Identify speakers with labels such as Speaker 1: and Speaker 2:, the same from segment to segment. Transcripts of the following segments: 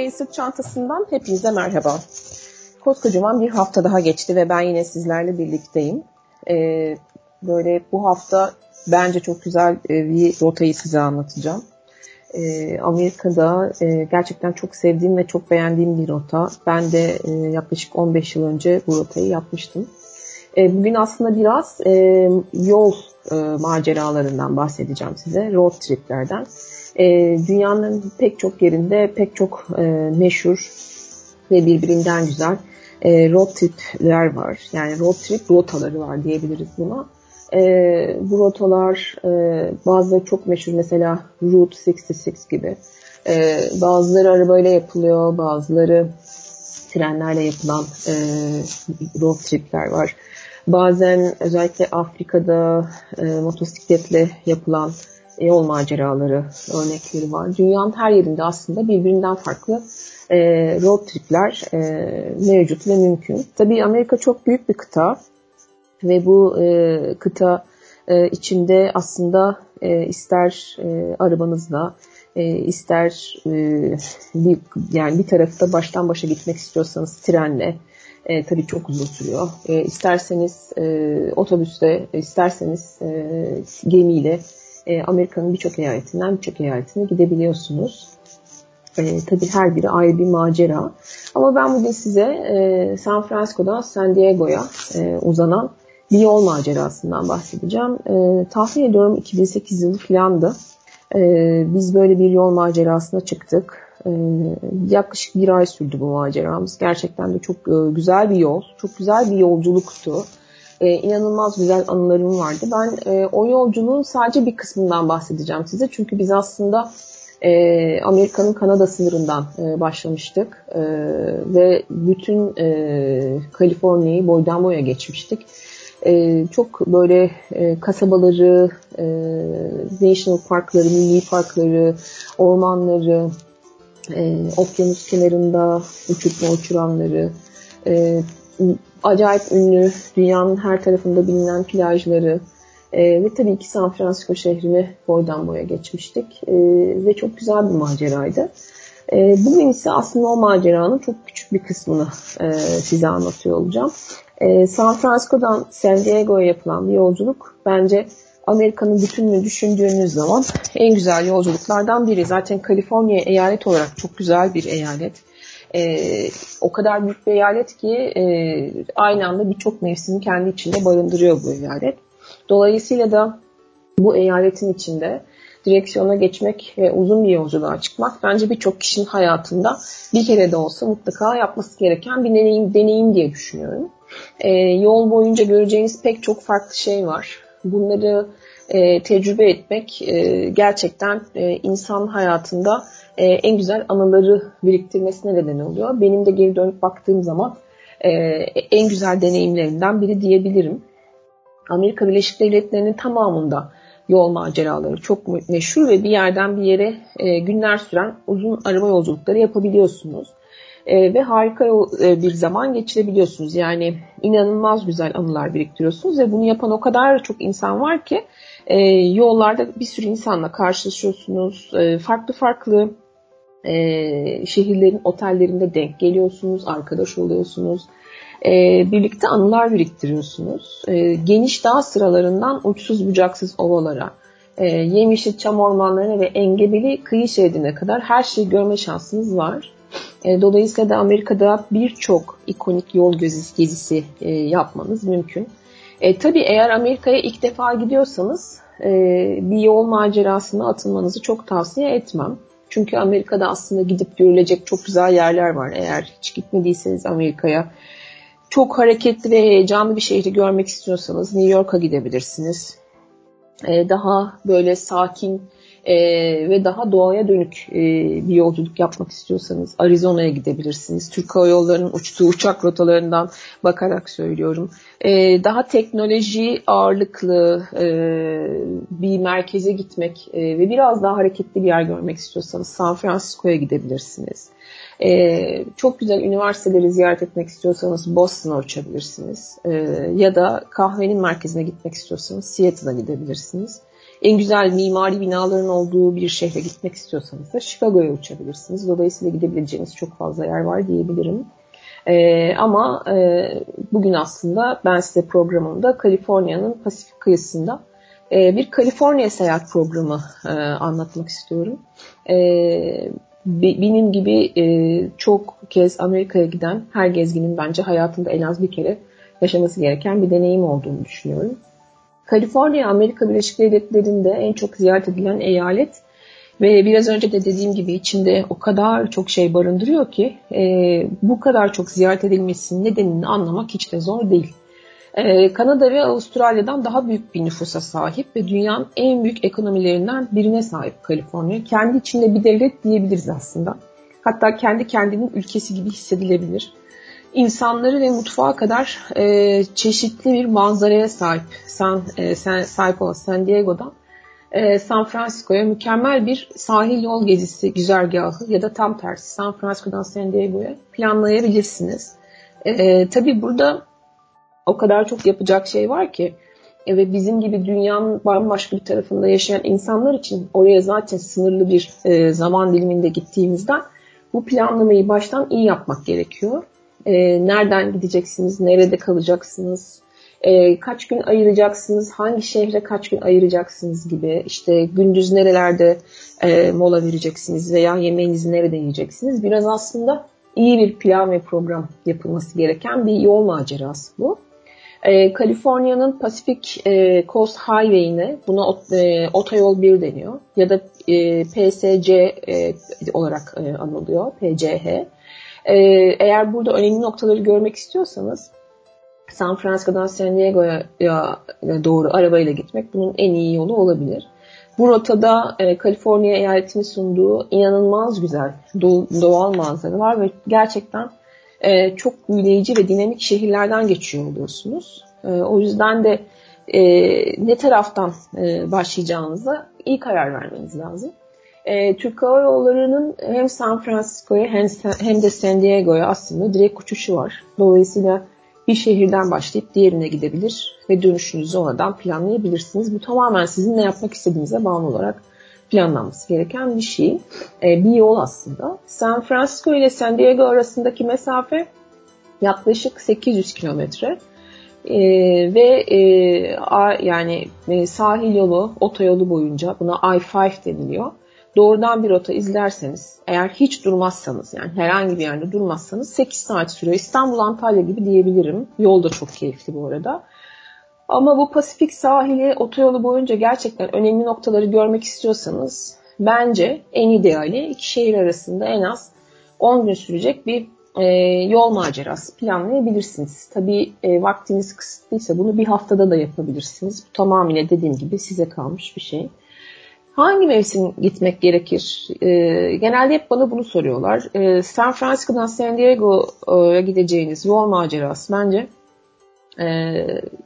Speaker 1: MBA sırt çantasından hepinize merhaba. Koskocaman bir hafta daha geçti ve ben yine sizlerle birlikteyim. Ee, böyle bu hafta bence çok güzel e, bir rotayı size anlatacağım. Ee, Amerika'da e, gerçekten çok sevdiğim ve çok beğendiğim bir rota. Ben de e, yaklaşık 15 yıl önce bu rotayı yapmıştım. E, bugün aslında biraz e, yol e, maceralarından bahsedeceğim size, road triplerden. E, dünyanın pek çok yerinde pek çok e, meşhur ve birbirinden güzel e, road tripler var. Yani road trip rotaları var diyebiliriz buna. E, bu rotalar e, bazıları çok meşhur mesela Route 66 gibi. E, bazıları arabayla yapılıyor, bazıları trenlerle yapılan e, road tripler var. Bazen özellikle Afrika'da e, motosikletle yapılan yol maceraları örnekleri var. Dünyanın her yerinde aslında birbirinden farklı e, road tripler e, mevcut ve mümkün. Tabii Amerika çok büyük bir kıta ve bu e, kıta e, içinde aslında e, ister e, arabanızla e, ister e, bir, yani bir tarafta baştan başa gitmek istiyorsanız trenle e, tabii çok uzun sürüyor. E, isterseniz e, otobüste, isterseniz e, gemiyle e, Amerika'nın birçok eyaletinden birçok eyaletine gidebiliyorsunuz. E, tabii her biri ayrı bir macera. Ama ben bugün size e, San Francisco'dan San Diego'ya e, uzanan bir yol macerasından bahsedeceğim. E, tahmin ediyorum 2008 yılı filandı. E, biz böyle bir yol macerasına çıktık. E, yaklaşık bir ay sürdü bu maceramız. Gerçekten de çok e, güzel bir yol, çok güzel bir yolculuktu. E, inanılmaz güzel anılarım vardı. Ben e, o yolculuğun sadece bir kısmından bahsedeceğim size. Çünkü biz aslında e, Amerika'nın Kanada sınırından başlamıştık ve bütün e, Kaliforniya'yı boydan boya geçmiştik. E, çok böyle e, kasabaları, e, national parkları, milli parkları, ormanları, e, okyanus kenarında uçurtma uçuranları, e, acayip ünlü dünyanın her tarafında bilinen plajları e, ve tabii ki San Francisco şehrini boydan boya geçmiştik e, ve çok güzel bir maceraydı. E, bugün ise aslında o maceranın çok küçük bir kısmını e, size anlatıyor olacağım. E, San Francisco'dan San Diego'ya yapılan bir yolculuk bence Amerika'nın bütününü düşündüğünüz zaman en güzel yolculuklardan biri. Zaten Kaliforniya eyalet olarak çok güzel bir eyalet. Ee, o kadar büyük bir eyalet ki e, aynı anda birçok mevsimi kendi içinde barındırıyor bu eyalet. Dolayısıyla da bu eyaletin içinde direksiyona geçmek ve uzun bir yolculuğa çıkmak bence birçok kişinin hayatında bir kere de olsa mutlaka yapması gereken bir deneyim, deneyim diye düşünüyorum. Ee, yol boyunca göreceğiniz pek çok farklı şey var. Bunları e, tecrübe etmek e, gerçekten e, insan hayatında e, en güzel anıları biriktirmesine neden oluyor. Benim de geri dönüp baktığım zaman e, en güzel deneyimlerimden biri diyebilirim. Amerika Birleşik Devletleri'nin tamamında yol maceraları çok meşhur ve bir yerden bir yere e, günler süren uzun araba yolculukları yapabiliyorsunuz. E, ve harika e, bir zaman geçirebiliyorsunuz. Yani inanılmaz güzel anılar biriktiriyorsunuz ve bunu yapan o kadar çok insan var ki e, yollarda bir sürü insanla karşılaşıyorsunuz. E, farklı farklı e, şehirlerin otellerinde denk geliyorsunuz, arkadaş oluyorsunuz. E, birlikte anılar biriktiriyorsunuz. E, geniş dağ sıralarından uçsuz bucaksız ovalara, e, yemişil çam ormanlarına ve engebeli kıyı şeridine kadar her şeyi görme şansınız var. E, dolayısıyla da Amerika'da birçok ikonik yol gezisi e, yapmanız mümkün. E, tabii eğer Amerika'ya ilk defa gidiyorsanız e, bir yol macerasına atılmanızı çok tavsiye etmem. Çünkü Amerika'da aslında gidip görülecek çok güzel yerler var. Eğer hiç gitmediyseniz Amerika'ya çok hareketli ve heyecanlı bir şehri görmek istiyorsanız New York'a gidebilirsiniz. Ee, daha böyle sakin e, ve daha doğaya dönük e, bir yolculuk yapmak istiyorsanız Arizona'ya gidebilirsiniz. Türk Hava Yolları'nın uçtuğu uçak rotalarından bakarak söylüyorum. E, daha teknoloji ağırlıklı e, bir merkeze gitmek e, ve biraz daha hareketli bir yer görmek istiyorsanız San Francisco'ya gidebilirsiniz. Ee, çok güzel üniversiteleri ziyaret etmek istiyorsanız Boston'a uçabilirsiniz. Ee, ya da kahvenin merkezine gitmek istiyorsanız Seattle'a gidebilirsiniz. En güzel mimari binaların olduğu bir şehre gitmek istiyorsanız da Chicago'ya uçabilirsiniz. Dolayısıyla gidebileceğiniz çok fazla yer var diyebilirim. E, ama e, bugün aslında ben size programımda Kaliforniya'nın Pasifik kıyısında e, bir Kaliforniya seyahat programı e, anlatmak istiyorum. E, benim gibi e, çok kez Amerika'ya giden her gezginin bence hayatında en az bir kere yaşaması gereken bir deneyim olduğunu düşünüyorum. Kaliforniya Amerika Birleşik Devletleri'nde en çok ziyaret edilen eyalet ve biraz önce de dediğim gibi içinde o kadar çok şey barındırıyor ki e, bu kadar çok ziyaret edilmesinin nedenini anlamak hiç de zor değil. E, Kanada ve Avustralya'dan daha büyük bir nüfusa sahip ve dünyanın en büyük ekonomilerinden birine sahip Kaliforniya. Kendi içinde bir devlet diyebiliriz aslında. Hatta kendi kendinin ülkesi gibi hissedilebilir. İnsanları ve mutfağa kadar e, çeşitli bir manzaraya sahip. San, e, sen, sahip olan San Diego'dan e, San Francisco'ya mükemmel bir sahil yol gezisi güzergahı ya da tam tersi San Francisco'dan San Diego'ya planlayabilirsiniz. E, tabii burada o kadar çok yapacak şey var ki e, ve bizim gibi dünyanın bambaşka bir tarafında yaşayan insanlar için oraya zaten sınırlı bir e, zaman diliminde gittiğimizden bu planlamayı baştan iyi yapmak gerekiyor. E, nereden gideceksiniz, nerede kalacaksınız, e, kaç gün ayıracaksınız, hangi şehre kaç gün ayıracaksınız gibi, işte gündüz nerelerde e, mola vereceksiniz veya yemeğinizi nerede yiyeceksiniz. Biraz aslında iyi bir plan ve program yapılması gereken bir yol macerası bu. E, Kaliforniya'nın Pacific e, Coast Highway'ine buna e, otoyol 1 deniyor ya da e, PSC e, olarak e, anılıyor, PCH. E, eğer burada önemli noktaları görmek istiyorsanız San Francisco'dan San Diego'ya doğru arabayla gitmek bunun en iyi yolu olabilir. Bu rotada e, Kaliforniya eyaletinin sunduğu inanılmaz güzel doğal manzaralar ve gerçekten e, çok büyüleyici ve dinamik şehirlerden geçiyor oluyorsunuz. E, o yüzden de e, ne taraftan e, başlayacağınıza iyi karar vermeniz lazım. E, Türk Hava Yolları'nın hem San Francisco'ya hem, hem de San Diego'ya aslında direkt uçuşu var. Dolayısıyla bir şehirden başlayıp diğerine gidebilir ve dönüşünüzü oradan planlayabilirsiniz. Bu tamamen sizin ne yapmak istediğinize bağlı olarak planlanması gereken bir şey. E, bir yol aslında. San Francisco ile San Diego arasındaki mesafe yaklaşık 800 kilometre. E, ve e, a, yani e, sahil yolu, otoyolu boyunca buna I-5 deniliyor doğrudan bir rota izlerseniz eğer hiç durmazsanız yani herhangi bir yerde durmazsanız 8 saat sürüyor. İstanbul Antalya gibi diyebilirim. Yol da çok keyifli bu arada. Ama bu Pasifik sahili otoyolu boyunca gerçekten önemli noktaları görmek istiyorsanız bence en ideali iki şehir arasında en az 10 gün sürecek bir e, yol macerası planlayabilirsiniz. Tabii e, vaktiniz kısıtlıysa bunu bir haftada da yapabilirsiniz. Bu tamamıyla dediğim gibi size kalmış bir şey. Hangi mevsim gitmek gerekir? E, genelde hep bana bunu soruyorlar. E, San Francisco'dan San Diego'ya gideceğiniz yol macerası bence e,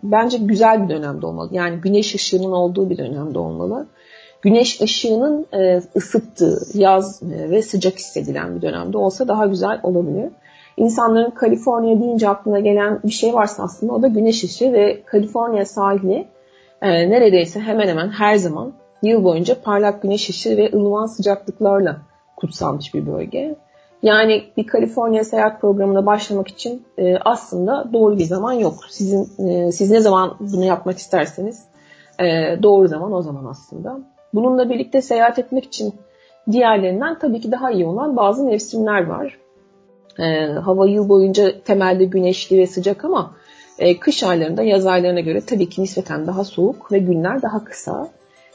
Speaker 1: bence güzel bir dönemde olmalı. Yani güneş ışığının olduğu bir dönemde olmalı. Güneş ışığının e, ısıttığı, yaz e, ve sıcak hissedilen bir dönemde olsa daha güzel olabilir. İnsanların Kaliforniya deyince aklına gelen bir şey varsa aslında o da güneş ışığı ve Kaliforniya sahili e, neredeyse hemen hemen her zaman yıl boyunca parlak güneş ışığı ve ılıman sıcaklıklarla kutsanmış bir bölge. Yani bir Kaliforniya seyahat programına başlamak için e, aslında doğru bir zaman yok. Sizin e, siz ne zaman bunu yapmak isterseniz e, doğru zaman o zaman aslında. Bununla birlikte seyahat etmek için diğerlerinden tabii ki daha iyi olan bazı mevsimler var. E, hava yıl boyunca temelde güneşli ve sıcak ama e, kış aylarında yaz aylarına göre tabii ki nispeten daha soğuk ve günler daha kısa.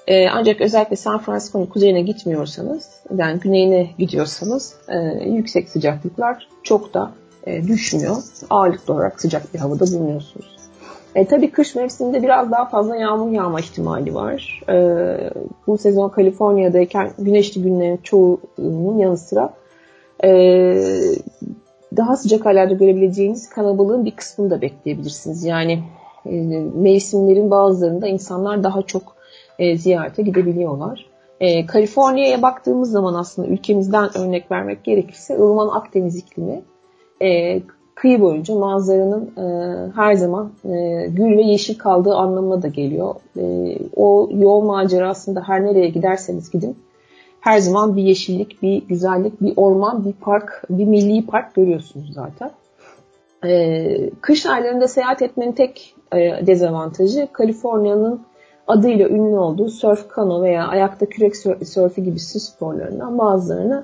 Speaker 1: E, ancak özellikle San Francisco'nun kuzeyine gitmiyorsanız, yani güneyine gidiyorsanız e, yüksek sıcaklıklar çok da e, düşmüyor. Ağırlıklı olarak sıcak bir havada bulunuyorsunuz. E, tabii kış mevsiminde biraz daha fazla yağmur yağma ihtimali var. E, bu sezon Kaliforniya'dayken güneşli günlerin çoğunun yanı sıra e, daha sıcak aylarda görebileceğiniz kalabalığın bir kısmını da bekleyebilirsiniz. Yani e, mevsimlerin bazılarında insanlar daha çok e, ziyarete gidebiliyorlar. E, Kaliforniya'ya baktığımız zaman aslında ülkemizden örnek vermek gerekirse ılıman Akdeniz iklimi e, kıyı boyunca manzaranın e, her zaman e, gül ve yeşil kaldığı anlamına da geliyor. E, o yol macerasında her nereye giderseniz gidin her zaman bir yeşillik, bir güzellik, bir orman, bir park, bir milli park görüyorsunuz zaten. E, kış aylarında seyahat etmenin tek e, dezavantajı Kaliforniya'nın adıyla ünlü olduğu surf kano veya ayakta kürek sörfü gibi su sporlarından bazılarını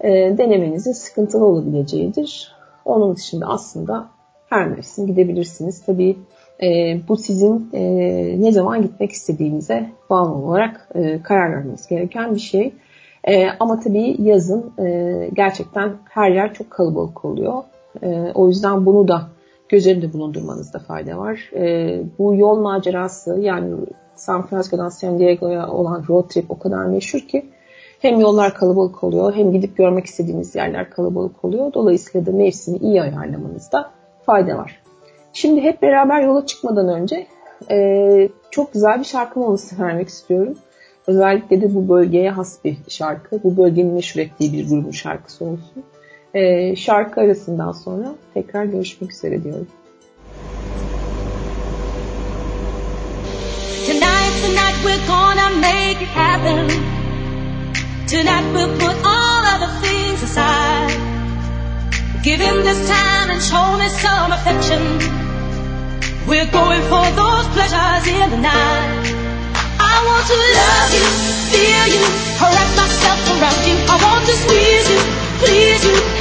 Speaker 1: e, denemenizin sıkıntılı olabileceğidir. Onun dışında aslında her mevsim gidebilirsiniz. Tabii e, bu sizin e, ne zaman gitmek istediğinize bağlı olarak e, karar vermeniz gereken bir şey. E, ama tabii yazın e, gerçekten her yer çok kalabalık oluyor. E, o yüzden bunu da göz önünde bulundurmanızda fayda var. E, bu yol macerası yani San Francisco'dan San Diego'ya olan road trip o kadar meşhur ki hem yollar kalabalık oluyor hem gidip görmek istediğiniz yerler kalabalık oluyor. Dolayısıyla da mevsimi iyi ayarlamanızda fayda var. Şimdi hep beraber yola çıkmadan önce e, çok güzel bir şarkı molası vermek istiyorum. Özellikle de bu bölgeye has bir şarkı. Bu bölgenin meşhur ettiği bir grubun şarkısı olsun. E, şarkı arasından sonra tekrar görüşmek üzere diyorum. Tonight, tonight we're gonna make it happen. Tonight we'll put all other things aside. Give him this time and show me some affection. We're going for those pleasures in the night. I want to love you, feel you, wrap myself around you. I want to squeeze you, please you.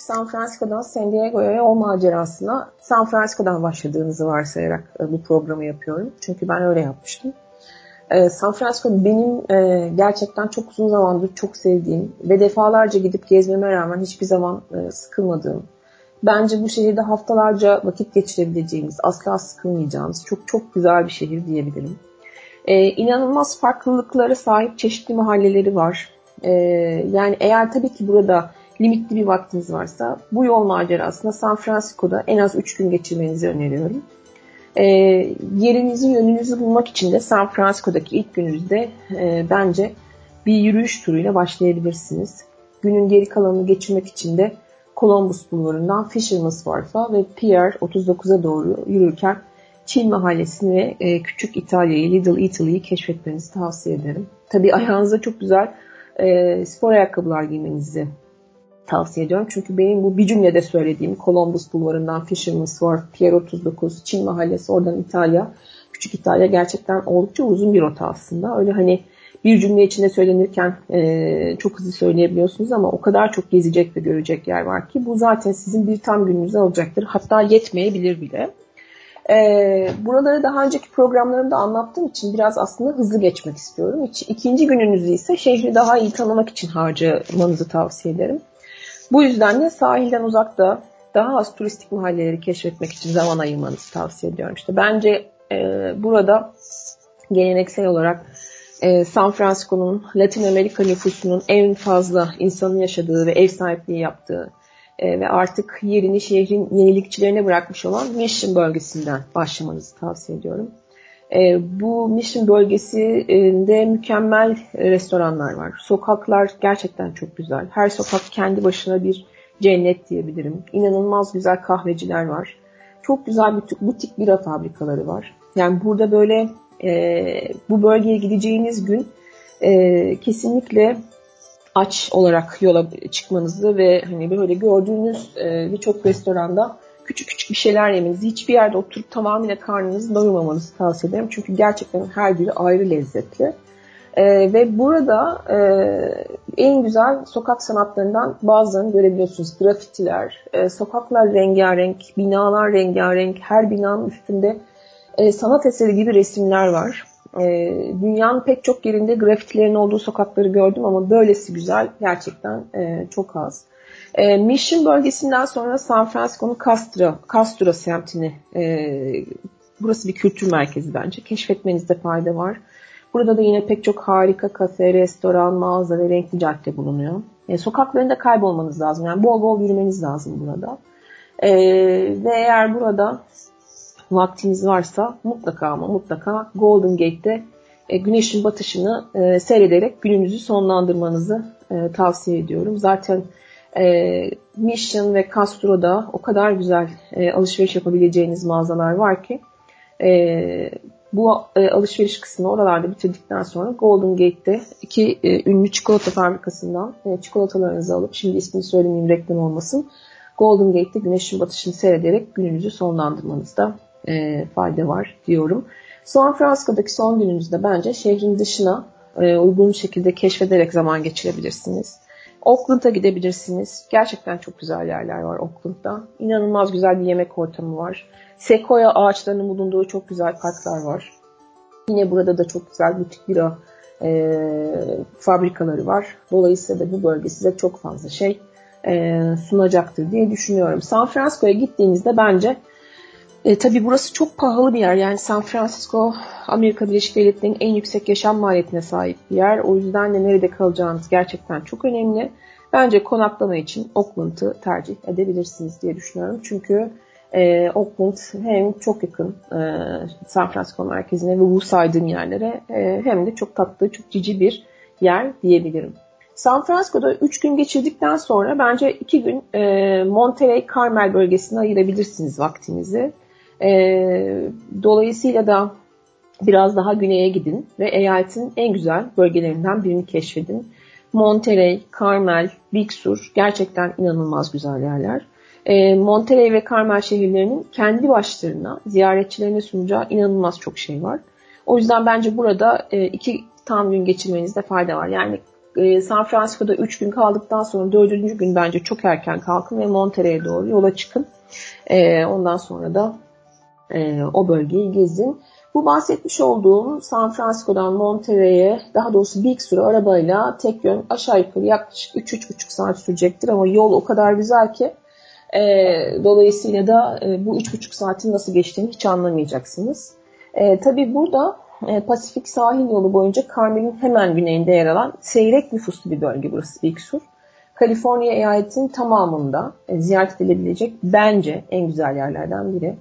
Speaker 1: San Francisco'dan San Diego'ya o macerasına San Francisco'dan başladığınızı varsayarak e, bu programı yapıyorum. Çünkü ben öyle yapmıştım. E, San Francisco benim e, gerçekten çok uzun zamandır çok sevdiğim ve defalarca gidip gezmeme rağmen hiçbir zaman sıkılmadığım, bence bu şehirde haftalarca vakit geçirebileceğimiz, asla sıkılmayacağımız çok çok güzel bir şehir diyebilirim. İnanılmaz farklılıklara sahip çeşitli mahalleleri var. Yani eğer tabii ki burada limitli bir vaktiniz varsa bu yol macerasında San Francisco'da en az 3 gün geçirmenizi öneriyorum. E, yerinizi, yönünüzü bulmak için de San Francisco'daki ilk gününüzde e, bence bir yürüyüş turuyla başlayabilirsiniz. Günün geri kalanını geçirmek için de Columbus Bulvarı'ndan Fisherman's Wharf'a ve Pier 39'a doğru yürürken Çin mahallesini ve küçük İtalya'yı, Little Italy'yi keşfetmenizi tavsiye ederim. Tabii ayağınıza çok güzel e, spor ayakkabılar giymenizi tavsiye ediyorum. Çünkü benim bu bir cümlede söylediğim Columbus Bulvarı'ndan Fisherman's Wharf, Pier 39, Çin Mahallesi, oradan İtalya, Küçük İtalya gerçekten oldukça uzun bir rota aslında. Öyle hani bir cümle içinde söylenirken e, çok hızlı söyleyebiliyorsunuz ama o kadar çok gezecek ve görecek yer var ki bu zaten sizin bir tam gününüzü alacaktır. Hatta yetmeyebilir bile. E, buraları daha önceki programlarımda anlattığım için biraz aslında hızlı geçmek istiyorum. İki, ikinci gününüzü ise şehri daha iyi tanımak için harcamanızı tavsiye ederim. Bu yüzden de sahilden uzakta daha az turistik mahalleleri keşfetmek için zaman ayırmanızı tavsiye ediyorum. İşte bence e, burada geleneksel olarak e, San Francisco'nun Latin Amerika nüfusunun en fazla insanın yaşadığı ve ev sahipliği yaptığı e, ve artık yerini şehrin yenilikçilerine bırakmış olan Mission bölgesinden başlamanızı tavsiye ediyorum. E, bu Mission bölgesinde mükemmel restoranlar var. Sokaklar gerçekten çok güzel. Her sokak kendi başına bir cennet diyebilirim. İnanılmaz güzel kahveciler var. Çok güzel butik, butik bira fabrikaları var. Yani burada böyle e, bu bölgeye gideceğiniz gün e, kesinlikle aç olarak yola çıkmanızı ve hani böyle gördüğünüz e, birçok restoranda küçük küçük bir şeyler yemenizi, hiçbir yerde oturup tamamıyla karnınızı doyurmamanızı tavsiye ederim. Çünkü gerçekten her biri ayrı lezzetli. Ee, ve burada e, en güzel sokak sanatlarından bazılarını görebiliyorsunuz. Grafitiler, e, sokaklar rengarenk, binalar rengarenk, her binanın üstünde e, sanat eseri gibi resimler var. E, dünyanın pek çok yerinde grafitilerin olduğu sokakları gördüm ama böylesi güzel gerçekten e, çok az. E, Mission bölgesinden sonra San Francisco'nun Castro, Castro semtini, e, burası bir kültür merkezi bence. Keşfetmenizde fayda var. Burada da yine pek çok harika kafe, restoran, mağaza ve renkli cadde bulunuyor. E, sokaklarında kaybolmanız lazım. Yani bol bol yürümeniz lazım burada. E, ve eğer burada vaktiniz varsa mutlaka ama mutlaka Golden Gate'de e, güneşin batışını e, seyrederek gününüzü sonlandırmanızı e, tavsiye ediyorum. Zaten e, Mission ve Castro'da o kadar güzel e, alışveriş yapabileceğiniz mağazalar var ki e, bu e, alışveriş kısmını oralarda bitirdikten sonra Golden Gate'de iki e, ünlü çikolata fabrikasından e, çikolatalarınızı alıp şimdi ismini söylemeyeyim reklam olmasın. Golden Gate'de güneşin batışını seyrederek gününüzü sonlandırmanızda e, fayda var diyorum. San Francisco'daki son gününüzde bence şehrin dışına e, uygun şekilde keşfederek zaman geçirebilirsiniz. Oakland'a gidebilirsiniz. Gerçekten çok güzel yerler var Oakland'da. İnanılmaz güzel bir yemek ortamı var. Sequoia ağaçlarının bulunduğu çok güzel parklar var. Yine burada da çok güzel butik bira e, fabrikaları var. Dolayısıyla da bu bölge size çok fazla şey e, sunacaktır diye düşünüyorum. San Francisco'ya gittiğinizde bence e, tabii burası çok pahalı bir yer. Yani San Francisco Amerika Birleşik Devletleri'nin en yüksek yaşam maliyetine sahip bir yer. O yüzden de nerede kalacağınız gerçekten çok önemli. Bence konaklama için Oakland'ı tercih edebilirsiniz diye düşünüyorum. Çünkü e, Oakland hem çok yakın e, San Francisco merkezine ve bu saydığım yerlere e, hem de çok tatlı, çok cici bir yer diyebilirim. San Francisco'da 3 gün geçirdikten sonra bence 2 gün e, Monterey Carmel bölgesine ayırabilirsiniz vaktinizi. E, dolayısıyla da biraz daha güneye gidin ve eyaletin en güzel bölgelerinden birini keşfedin. Monterey, Carmel, Big Sur gerçekten inanılmaz güzel yerler. E, Monterey ve Carmel şehirlerinin kendi başlarına ziyaretçilerine sunacağı inanılmaz çok şey var. O yüzden bence burada e, iki tam gün geçirmenizde fayda var. Yani e, San Francisco'da 3 gün kaldıktan sonra 4. gün bence çok erken kalkın ve Monterey'e doğru yola çıkın. E, ondan sonra da e, o bölgeyi gezin. Bu bahsetmiş olduğum San Francisco'dan Monterey'e daha doğrusu Big Sur arabayla tek yön aşağı yukarı yaklaşık 3-3,5 saat sürecektir ama yol o kadar güzel ki e, dolayısıyla da e, bu 3,5 saatin nasıl geçtiğini hiç anlamayacaksınız. E, tabii burada e, Pasifik sahil yolu boyunca Carmel'in hemen güneyinde yer alan seyrek nüfuslu bir bölge burası Big Sur. Kaliforniya eyaletinin tamamında e, ziyaret edilebilecek bence en güzel yerlerden biri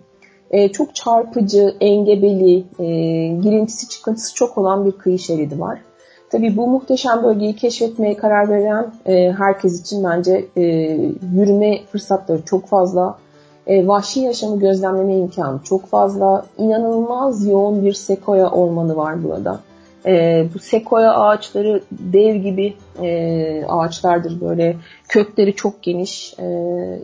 Speaker 1: e, çok çarpıcı, engebeli, e, girintisi çıkıntısı çok olan bir kıyı şeridi var. Tabii bu muhteşem bölgeyi keşfetmeye karar veren e, herkes için bence e, yürüme fırsatları çok fazla. E, vahşi yaşamı gözlemleme imkanı çok fazla. İnanılmaz yoğun bir sekoya ormanı var burada. E, bu sekoya ağaçları dev gibi e, ağaçlardır böyle. Kökleri çok geniş. E,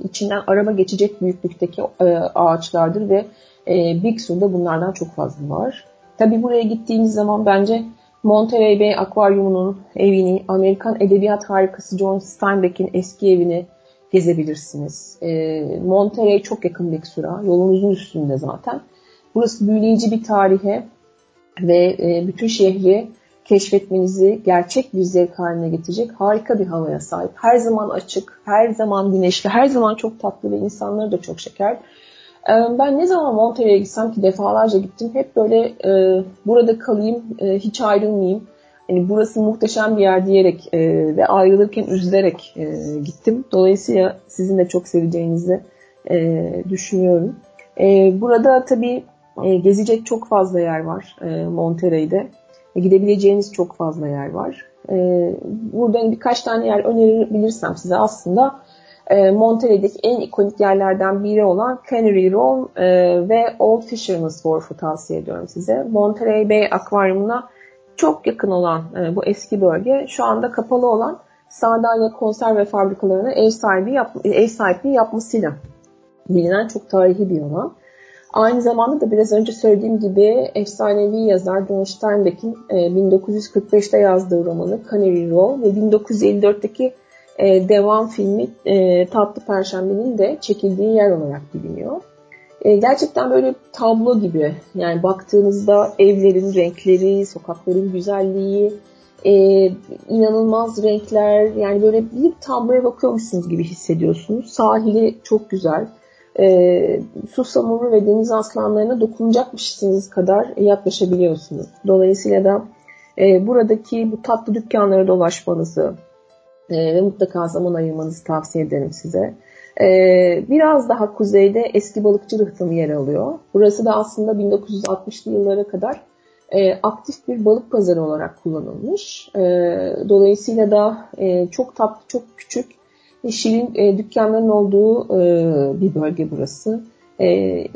Speaker 1: içinden araba geçecek büyüklükteki e, ağaçlardır ve e, Big Sur'da bunlardan çok fazla var. Tabi buraya gittiğiniz zaman bence Monterey Bay Akvaryumu'nun evini, Amerikan edebiyat harikası John Steinbeck'in eski evini gezebilirsiniz. E, Monterey çok yakın Big Sur'a. Yolunuzun üstünde zaten. Burası büyüleyici bir tarihe ve e, bütün şehri keşfetmenizi gerçek bir zevk haline getirecek harika bir havaya sahip. Her zaman açık, her zaman güneşli, her zaman çok tatlı ve insanları da çok şeker. E, ben ne zaman Monterey'e gitsem ki defalarca gittim. Hep böyle e, burada kalayım, e, hiç ayrılmayayım. Yani burası muhteşem bir yer diyerek e, ve ayrılırken üzülerek e, gittim. Dolayısıyla sizin de çok seveceğinizi e, düşünüyorum. E, burada tabii e, gezecek çok fazla yer var e, Monterey'de. E, gidebileceğiniz çok fazla yer var. E, burada birkaç tane yer önerebilirsem size aslında e, Monterey'deki en ikonik yerlerden biri olan Canary Row e, ve Old Fisherman's Wharf'u tavsiye ediyorum size. Monterey Bay Akvaryumu'na çok yakın olan e, bu eski bölge şu anda kapalı olan sardalya konserve fabrikalarına ev sahibi yap, ev sahipliği yapmasıyla bilinen çok tarihi bir alan. Aynı zamanda da biraz önce söylediğim gibi efsanevi yazar John Steinbeck'in 1945'te e, yazdığı romanı Canary Row ve 1954'teki e, devam filmi e, Tatlı Perşembe'nin de çekildiği yer olarak biliniyor. Gerçekten böyle tablo gibi yani baktığınızda evlerin renkleri, sokakların güzelliği, inanılmaz renkler yani böyle bir tabloya bakıyormuşsunuz gibi hissediyorsunuz. Sahili çok güzel e, susamuru ve deniz aslanlarına dokunacakmışsınız kadar yaklaşabiliyorsunuz. Dolayısıyla da e, buradaki bu tatlı dükkanlara dolaşmanızı e, ve mutlaka zaman ayırmanızı tavsiye ederim size. E, biraz daha kuzeyde eski balıkçı rıhtımı yer alıyor. Burası da aslında 1960'lı yıllara kadar e, aktif bir balık pazarı olarak kullanılmış. E, dolayısıyla da e, çok tatlı, çok küçük şirin e, dükkanların olduğu e, bir bölge burası. E,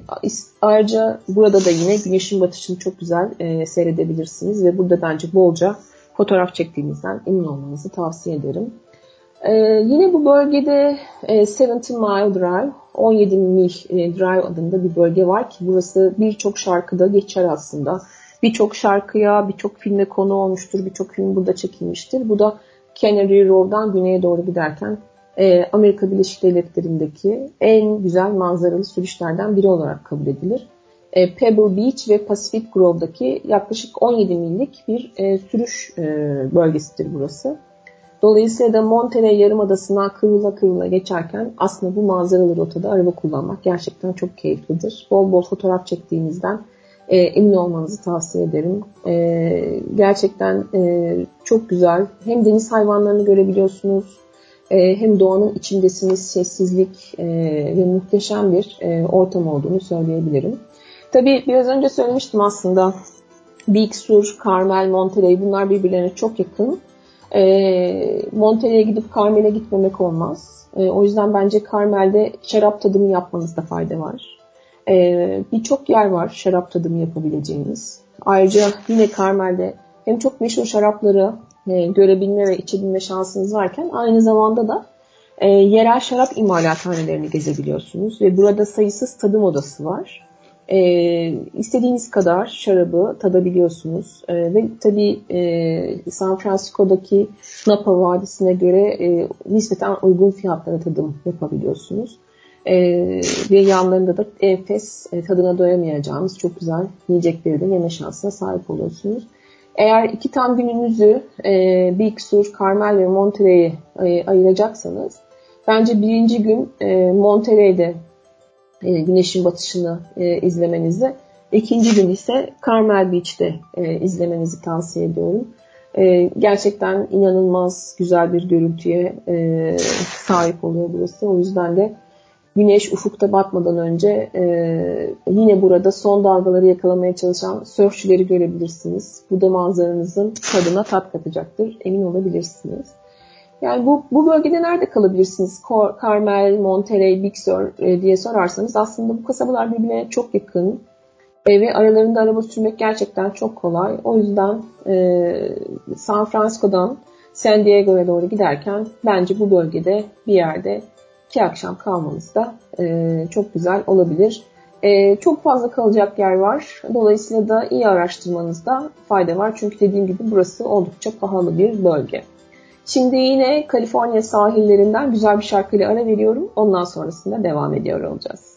Speaker 1: ayrıca burada da yine güneşin batışını çok güzel e, seyredebilirsiniz ve burada bence bolca fotoğraf çektiğinizden emin olmanızı tavsiye ederim. E, yine bu bölgede e, 70 Mile Drive, 17 mil e, drive adında bir bölge var ki burası birçok şarkıda geçer aslında. Birçok şarkıya, birçok filme konu olmuştur, birçok film burada çekilmiştir. Bu da Canary Row'dan güneye doğru giderken e, Amerika Birleşik Devletleri'ndeki en güzel manzaralı sürüşlerden biri olarak kabul edilir. E, Pebble Beach ve Pacific Grove'daki yaklaşık 17 millik bir e, sürüş e, bölgesidir burası. Dolayısıyla da Monterey Yarımadası'na kıvrıla kıvrıla geçerken aslında bu manzaralı rotada araba kullanmak gerçekten çok keyiflidir. Bol bol fotoğraf çektiğinizden e, emin olmanızı tavsiye ederim. E, gerçekten e, çok güzel. Hem deniz hayvanlarını görebiliyorsunuz, e, hem doğanın içindesiniz, sessizlik e, ve muhteşem bir e, ortam olduğunu söyleyebilirim. Tabii biraz önce söylemiştim aslında Big Sur, Carmel, Monterey bunlar birbirlerine çok yakın. E, Monterey'e gidip Carmel'e gitmemek olmaz. E, o yüzden bence Carmel'de şarap tadımı yapmanızda fayda var. E, Birçok yer var şarap tadımı yapabileceğiniz. Ayrıca yine Carmel'de hem çok meşhur şarapları e, görebilme ve içebilme şansınız varken aynı zamanda da e, yerel şarap imalathanelerini gezebiliyorsunuz ve burada sayısız tadım odası var. E, istediğiniz kadar şarabı tadabiliyorsunuz e, ve tabii e, San Francisco'daki Napa Vadisi'ne göre e, nispeten uygun fiyatlara tadım yapabiliyorsunuz. E, ve yanlarında da enfes e, tadına doyamayacağınız çok güzel yiyecekleri de yeme şansına sahip oluyorsunuz. Eğer iki tam gününüzü e, Big Sur, Carmel ve Monterey'e ayıracaksanız bence birinci gün e, Monterey'de e, güneşin batışını e, izlemenizi, ikinci gün ise Carmel Beach'te e, izlemenizi tavsiye ediyorum. E, gerçekten inanılmaz güzel bir görüntüye e, sahip oluyor burası. O yüzden de
Speaker 2: güneş ufukta batmadan önce e, yine burada son dalgaları yakalamaya çalışan sörfçüleri görebilirsiniz. Bu da manzaranızın tadına tat katacaktır. Emin olabilirsiniz. Yani bu, bu bölgede nerede kalabilirsiniz? Carmel, Monterey, Big Sur e, diye sorarsanız aslında bu kasabalar birbirine çok yakın. E, ve aralarında araba sürmek gerçekten çok kolay. O yüzden e, San Francisco'dan San Diego'ya doğru giderken bence bu bölgede bir yerde iki akşam kalmanız da e, çok güzel olabilir. E, çok fazla kalacak yer var. Dolayısıyla da iyi araştırmanızda fayda var. Çünkü dediğim gibi burası oldukça pahalı bir bölge. Şimdi yine Kaliforniya sahillerinden güzel bir şarkıyla ara veriyorum. Ondan sonrasında devam ediyor olacağız.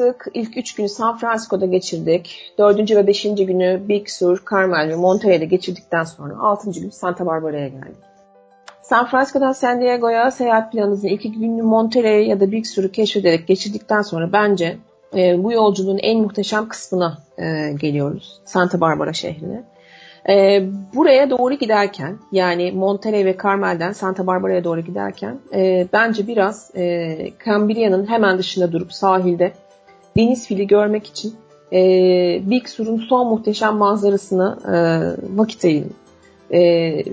Speaker 2: Çıktık. İlk üç günü San Francisco'da geçirdik. Dördüncü ve beşinci günü Big Sur, Carmel ve Monterey'de geçirdikten sonra altıncı gün Santa Barbara'ya geldik. San Francisco'dan San Diego'ya seyahat planınızın ilk iki günü Monterey ya da Big Sur'u keşfederek geçirdikten sonra bence e, bu yolculuğun en muhteşem kısmına e, geliyoruz. Santa Barbara şehrine. E, buraya doğru giderken yani Monterey ve Carmel'den Santa Barbara'ya doğru giderken e, bence biraz e, Cambria'nın hemen dışında durup sahilde deniz fili görmek için e, Big Sur'un son muhteşem manzarasına e, vakit ayırın.
Speaker 1: E,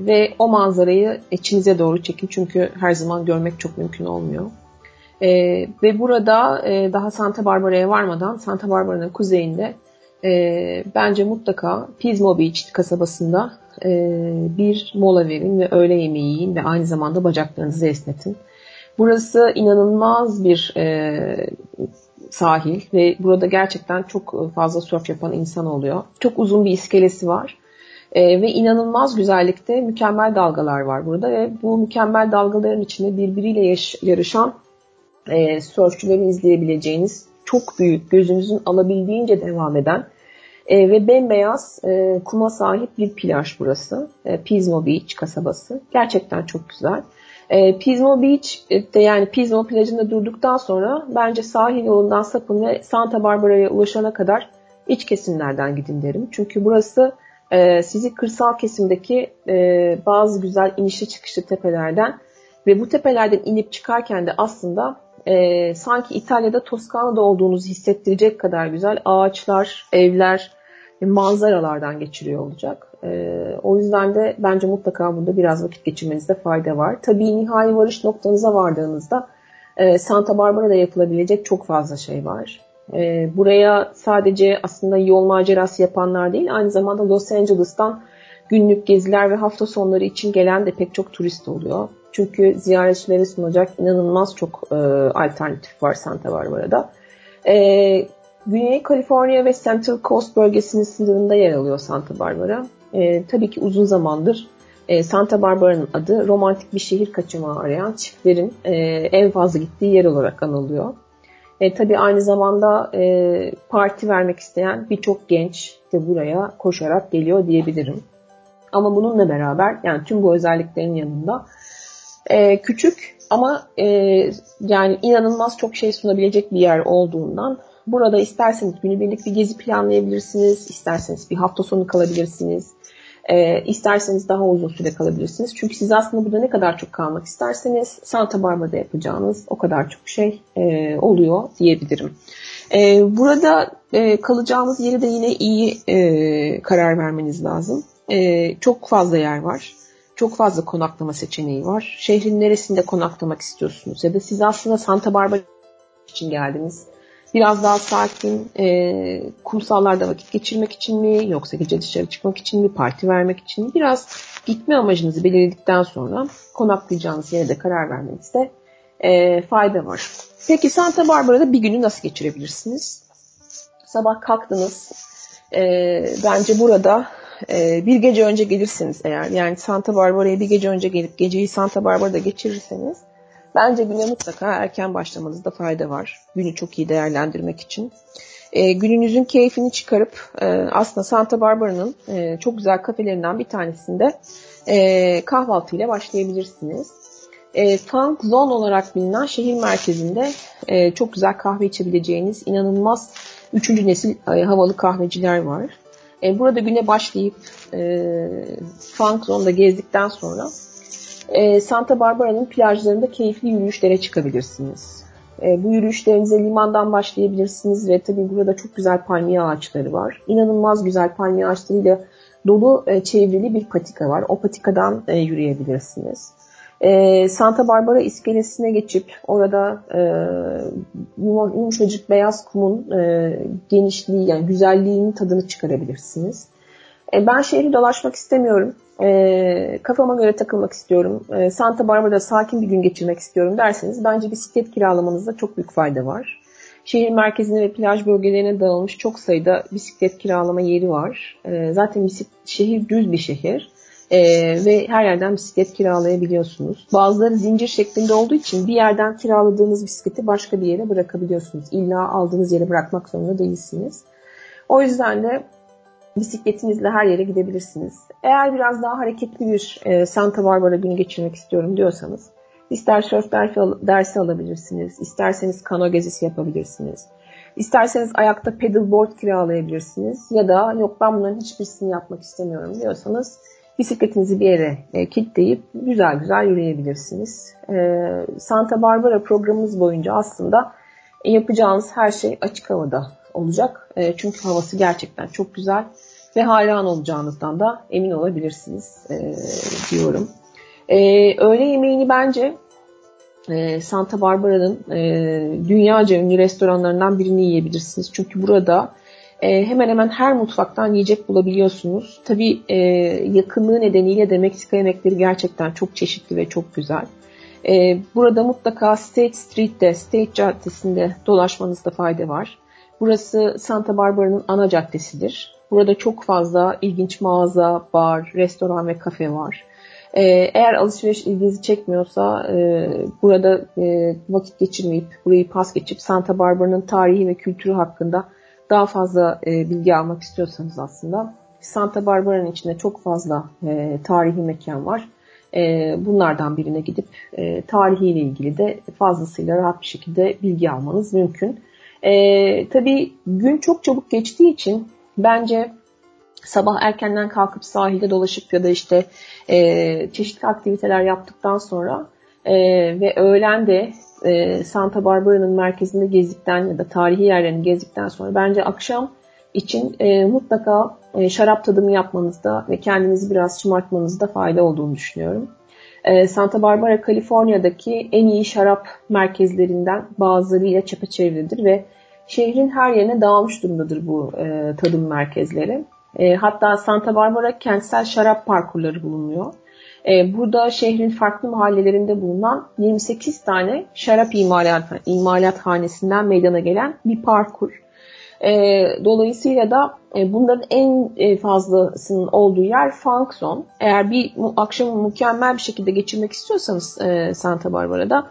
Speaker 1: ve o manzarayı içinize doğru çekin çünkü her zaman görmek çok mümkün olmuyor. E, ve burada e, daha Santa Barbara'ya varmadan Santa Barbara'nın kuzeyinde e, bence mutlaka Pismo Beach kasabasında e, bir mola verin ve öğle yemeği yiyin ve aynı zamanda bacaklarınızı esnetin. Burası inanılmaz bir e, sahil ve burada gerçekten çok fazla surf yapan insan oluyor. Çok uzun bir iskelesi var. E, ve inanılmaz güzellikte mükemmel dalgalar var burada ve bu mükemmel dalgaların içinde birbiriyle yaş- yarışan e, sörfçüleri izleyebileceğiniz çok büyük, gözünüzün alabildiğince devam eden e, ve bembeyaz e, kuma sahip bir plaj burası. E, Pismo Beach kasabası. Gerçekten çok güzel. E, Pismo Beach de yani Pismo plajında durduktan sonra bence sahil yolundan sapın ve Santa Barbara'ya ulaşana kadar iç kesimlerden gidin derim. Çünkü burası e, sizi kırsal kesimdeki e, bazı güzel inişli çıkışlı tepelerden ve bu tepelerden inip çıkarken de aslında e, sanki İtalya'da Toskana'da olduğunuzu hissettirecek kadar güzel ağaçlar, evler, manzaralardan geçiriyor olacak. E, o yüzden de bence mutlaka burada biraz vakit geçirmenizde fayda var. Tabii nihai varış noktanıza vardığınızda e, Santa Barbara'da yapılabilecek çok fazla şey var. E, buraya sadece aslında yol macerası yapanlar değil, aynı zamanda Los Angeles'tan günlük geziler ve hafta sonları için gelen de pek çok turist oluyor. Çünkü ziyaretçilere sunacak inanılmaz çok e, alternatif var Santa Barbara'da. E, Güney Kaliforniya ve Central Coast bölgesinin sınırında yer alıyor Santa Barbara. E, tabii ki uzun zamandır e, Santa Barbara'nın adı romantik bir şehir kaçamağı arayan çiftlerin e, en fazla gittiği yer olarak anılıyor. E, tabii aynı zamanda e, parti vermek isteyen birçok genç de buraya koşarak geliyor diyebilirim. Ama bununla beraber yani tüm bu özelliklerin yanında e, küçük ama e, yani inanılmaz çok şey sunabilecek bir yer olduğundan burada isterseniz günübirlik bir gezi planlayabilirsiniz, isterseniz bir hafta sonu kalabilirsiniz, e, isterseniz daha uzun süre kalabilirsiniz. Çünkü siz aslında burada ne kadar çok kalmak isterseniz Santa Barbara'da yapacağınız o kadar çok şey e, oluyor diyebilirim. E, burada e, kalacağımız yeri de yine iyi e, karar vermeniz lazım. E, çok fazla yer var çok fazla konaklama seçeneği var. Şehrin neresinde konaklamak istiyorsunuz? Ya da siz aslında Santa Barbara için geldiniz. Biraz daha sakin, e, kumsallarda vakit geçirmek için mi? Yoksa gece dışarı çıkmak için mi? Parti vermek için mi? Biraz gitme amacınızı belirledikten sonra konaklayacağınız yere de karar vermenizde e, fayda var. Peki Santa Barbara'da bir günü nasıl geçirebilirsiniz? Sabah kalktınız. E, bence burada e, bir gece önce gelirsiniz eğer yani Santa Barbara'ya bir gece önce gelip geceyi Santa Barbara'da geçirirseniz bence güne mutlaka erken başlamanızda fayda var. Günü çok iyi değerlendirmek için. E, gününüzün keyfini çıkarıp e, aslında Santa Barbara'nın e, çok güzel kafelerinden bir tanesinde e, kahvaltıyla başlayabilirsiniz. E, Funk Zone olarak bilinen şehir merkezinde e, çok güzel kahve içebileceğiniz inanılmaz üçüncü nesil e, havalı kahveciler var. E, burada güne başlayıp e, Funk Zone'da gezdikten sonra e, Santa Barbara'nın plajlarında keyifli yürüyüşlere çıkabilirsiniz. E, bu yürüyüşlerinize limandan başlayabilirsiniz ve tabii burada çok güzel palmiye ağaçları var. İnanılmaz güzel palmiye ağaçlarıyla dolu e, çevrili bir patika var. O patikadan e, yürüyebilirsiniz. E, Santa Barbara iskelesine geçip orada e, yumuşacık beyaz kumun e, genişliği yani güzelliğinin tadını çıkarabilirsiniz. E, ben şehri dolaşmak istemiyorum. E, kafama göre takılmak istiyorum. E, Santa Barbara'da sakin bir gün geçirmek istiyorum derseniz bence bisiklet kiralamanızda çok büyük fayda var. Şehir merkezine ve plaj bölgelerine dağılmış çok sayıda bisiklet kiralama yeri var. E, zaten bisiklet, şehir düz bir şehir e, ve her yerden bisiklet kiralayabiliyorsunuz. Bazıları zincir şeklinde olduğu için bir yerden kiraladığınız bisikleti başka bir yere bırakabiliyorsunuz. İlla aldığınız yere bırakmak zorunda değilsiniz. O yüzden de bisikletinizle her yere gidebilirsiniz. Eğer biraz daha hareketli bir e, Santa Barbara günü geçirmek istiyorum diyorsanız ister surf dersi alabilirsiniz, isterseniz kano gezisi yapabilirsiniz. İsterseniz ayakta pedalboard kiralayabilirsiniz ya da yok ben bunların hiçbirisini yapmak istemiyorum diyorsanız bisikletinizi bir yere e, kilitleyip güzel güzel yürüyebilirsiniz. E, Santa Barbara programımız boyunca aslında yapacağınız her şey açık havada olacak. E, çünkü havası gerçekten çok güzel ve hayran olacağınızdan da emin olabilirsiniz e, diyorum. E, öğle yemeğini bence e, Santa Barbara'nın e, dünyaca ünlü restoranlarından birini yiyebilirsiniz. Çünkü burada e, hemen hemen her mutfaktan yiyecek bulabiliyorsunuz. Tabii e, yakınlığı nedeniyle de Meksika yemekleri gerçekten çok çeşitli ve çok güzel. E, burada mutlaka State Street'te, State Caddesi'nde dolaşmanızda fayda var. Burası Santa Barbara'nın ana caddesidir. Burada çok fazla ilginç mağaza, bar, restoran ve kafe var. Ee, eğer alışveriş ilginizi çekmiyorsa e, burada e, vakit geçirmeyip burayı pas geçip Santa Barbara'nın tarihi ve kültürü hakkında daha fazla e, bilgi almak istiyorsanız aslında Santa Barbara'nın içinde çok fazla tarihi mekan var. bunlardan birine gidip tarihiyle ilgili de fazlasıyla rahat bir şekilde bilgi almanız mümkün. tabii gün çok çabuk geçtiği için bence sabah erkenden kalkıp sahilde dolaşıp ya da işte e, çeşitli aktiviteler yaptıktan sonra e, ve öğlen de e, Santa Barbara'nın merkezinde gezdikten ya da tarihi yerlerini gezdikten sonra bence akşam için e, mutlaka e, şarap tadımı yapmanızda ve kendinizi biraz şımartmanızda fayda olduğunu düşünüyorum. E, Santa Barbara, Kaliforniya'daki en iyi şarap merkezlerinden bazılarıyla çepeçevredir ve şehrin her yerine dağılmış durumdadır bu e, tadım merkezleri. E, hatta Santa Barbara kentsel şarap parkurları bulunuyor. E, burada şehrin farklı mahallelerinde bulunan 28 tane şarap imalat, imalathanesinden meydana gelen bir parkur. E, dolayısıyla da e, bunların en e, fazlasının olduğu yer Funk Zone. Eğer bir akşamı mükemmel bir şekilde geçirmek istiyorsanız e, Santa Barbara'da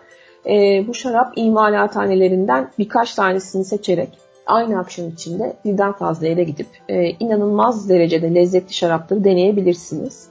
Speaker 1: e, bu şarap imalathanelerinden birkaç tanesini seçerek aynı akşam içinde birden fazla yere gidip e, inanılmaz derecede lezzetli şarapları deneyebilirsiniz.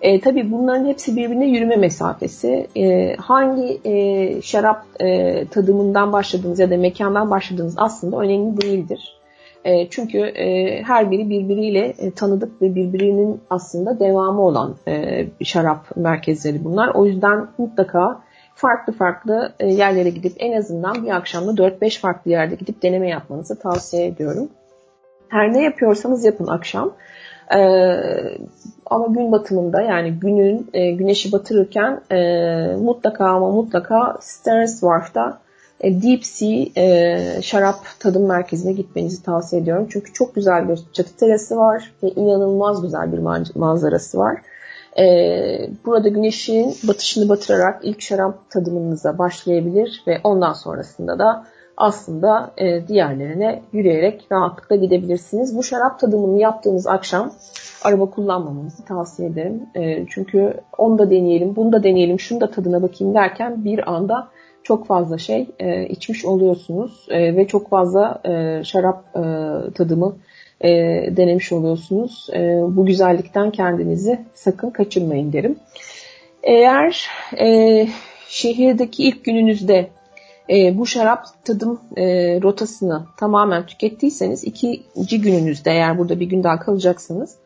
Speaker 1: E, tabii bunların hepsi birbirine yürüme mesafesi. E, hangi e, şarap e, tadımından başladığınız ya da mekandan başladığınız aslında önemli değildir. E, çünkü e, her biri birbiriyle e, tanıdık ve birbirinin aslında devamı olan e, şarap merkezleri bunlar. O yüzden mutlaka farklı farklı e, yerlere gidip en azından bir akşamda 4-5 farklı yerde gidip deneme yapmanızı tavsiye ediyorum. Her ne yapıyorsanız yapın akşam. Ee, ama gün batımında yani günün e, güneşi batırırken e, mutlaka ama mutlaka Stearns Wharf'ta e, Deep Sea e, şarap tadım merkezine gitmenizi tavsiye ediyorum. Çünkü çok güzel bir çatı terası var ve inanılmaz güzel bir manzarası var. Ee, burada güneşin batışını batırarak ilk şarap tadımınıza başlayabilir ve ondan sonrasında da aslında e, diğerlerine yürüyerek rahatlıkla gidebilirsiniz. Bu şarap tadımını yaptığınız akşam araba kullanmamanızı tavsiye ederim. E, çünkü onu da deneyelim, bunu da deneyelim, şunu da tadına bakayım derken bir anda çok fazla şey e, içmiş oluyorsunuz e, ve çok fazla e, şarap e, tadımı e, denemiş oluyorsunuz. E, bu güzellikten kendinizi sakın kaçırmayın derim. Eğer e, şehirdeki ilk gününüzde e, bu şarap tadım e, rotasını tamamen tükettiyseniz ikinci gününüzde eğer burada bir gün daha kalacaksınız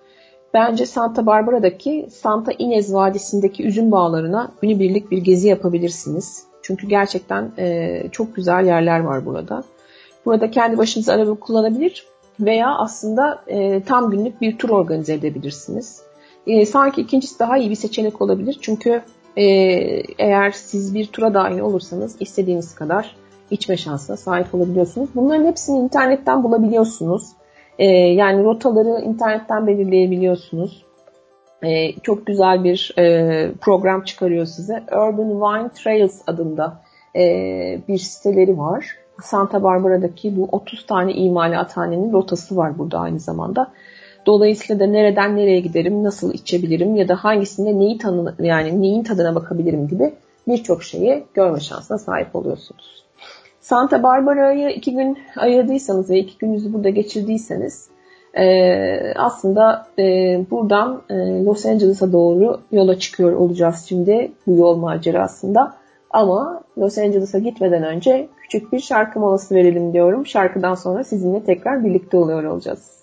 Speaker 1: bence Santa Barbara'daki Santa Ines Vadisi'ndeki üzüm bağlarına günübirlik bir gezi yapabilirsiniz. Çünkü gerçekten e, çok güzel yerler var burada. Burada kendi başınıza araba kullanabilir veya aslında e, tam günlük bir tur organize edebilirsiniz. E, sanki ikincisi daha iyi bir seçenek olabilir. Çünkü e, eğer siz bir tura dahil olursanız istediğiniz kadar içme şansına sahip olabiliyorsunuz. Bunların hepsini internetten bulabiliyorsunuz. E, yani rotaları internetten belirleyebiliyorsunuz. E, çok güzel bir e, program çıkarıyor size. Urban Wine Trails adında e, bir siteleri var. Santa Barbara'daki bu 30 tane imalathanenin rotası var burada aynı zamanda. Dolayısıyla da nereden nereye giderim, nasıl içebilirim ya da hangisinde neyi tanı yani neyin tadına bakabilirim gibi birçok şeyi görme şansına sahip oluyorsunuz. Santa Barbara'yı iki gün ayırdıysanız ve iki gününüzü burada geçirdiyseniz e, aslında e, buradan e, Los Angeles'a doğru yola çıkıyor olacağız şimdi bu yol macerasında. Ama Los Angeles'a gitmeden önce küçük bir şarkı molası verelim diyorum. Şarkıdan sonra sizinle tekrar birlikte oluyor olacağız.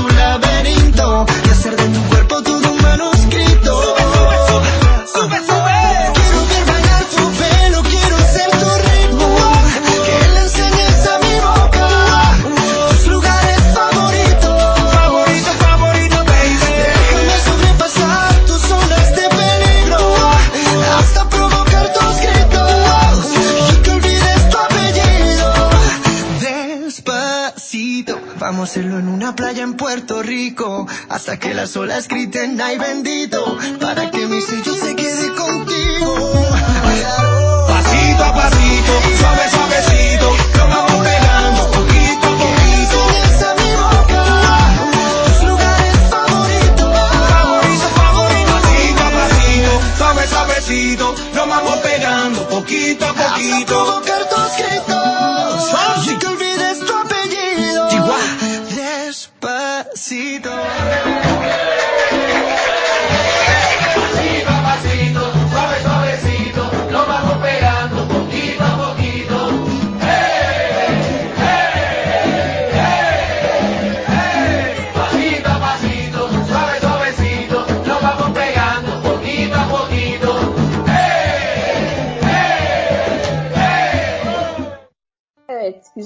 Speaker 3: Hasta que las olas griten, ay bendito. Para que mi sello se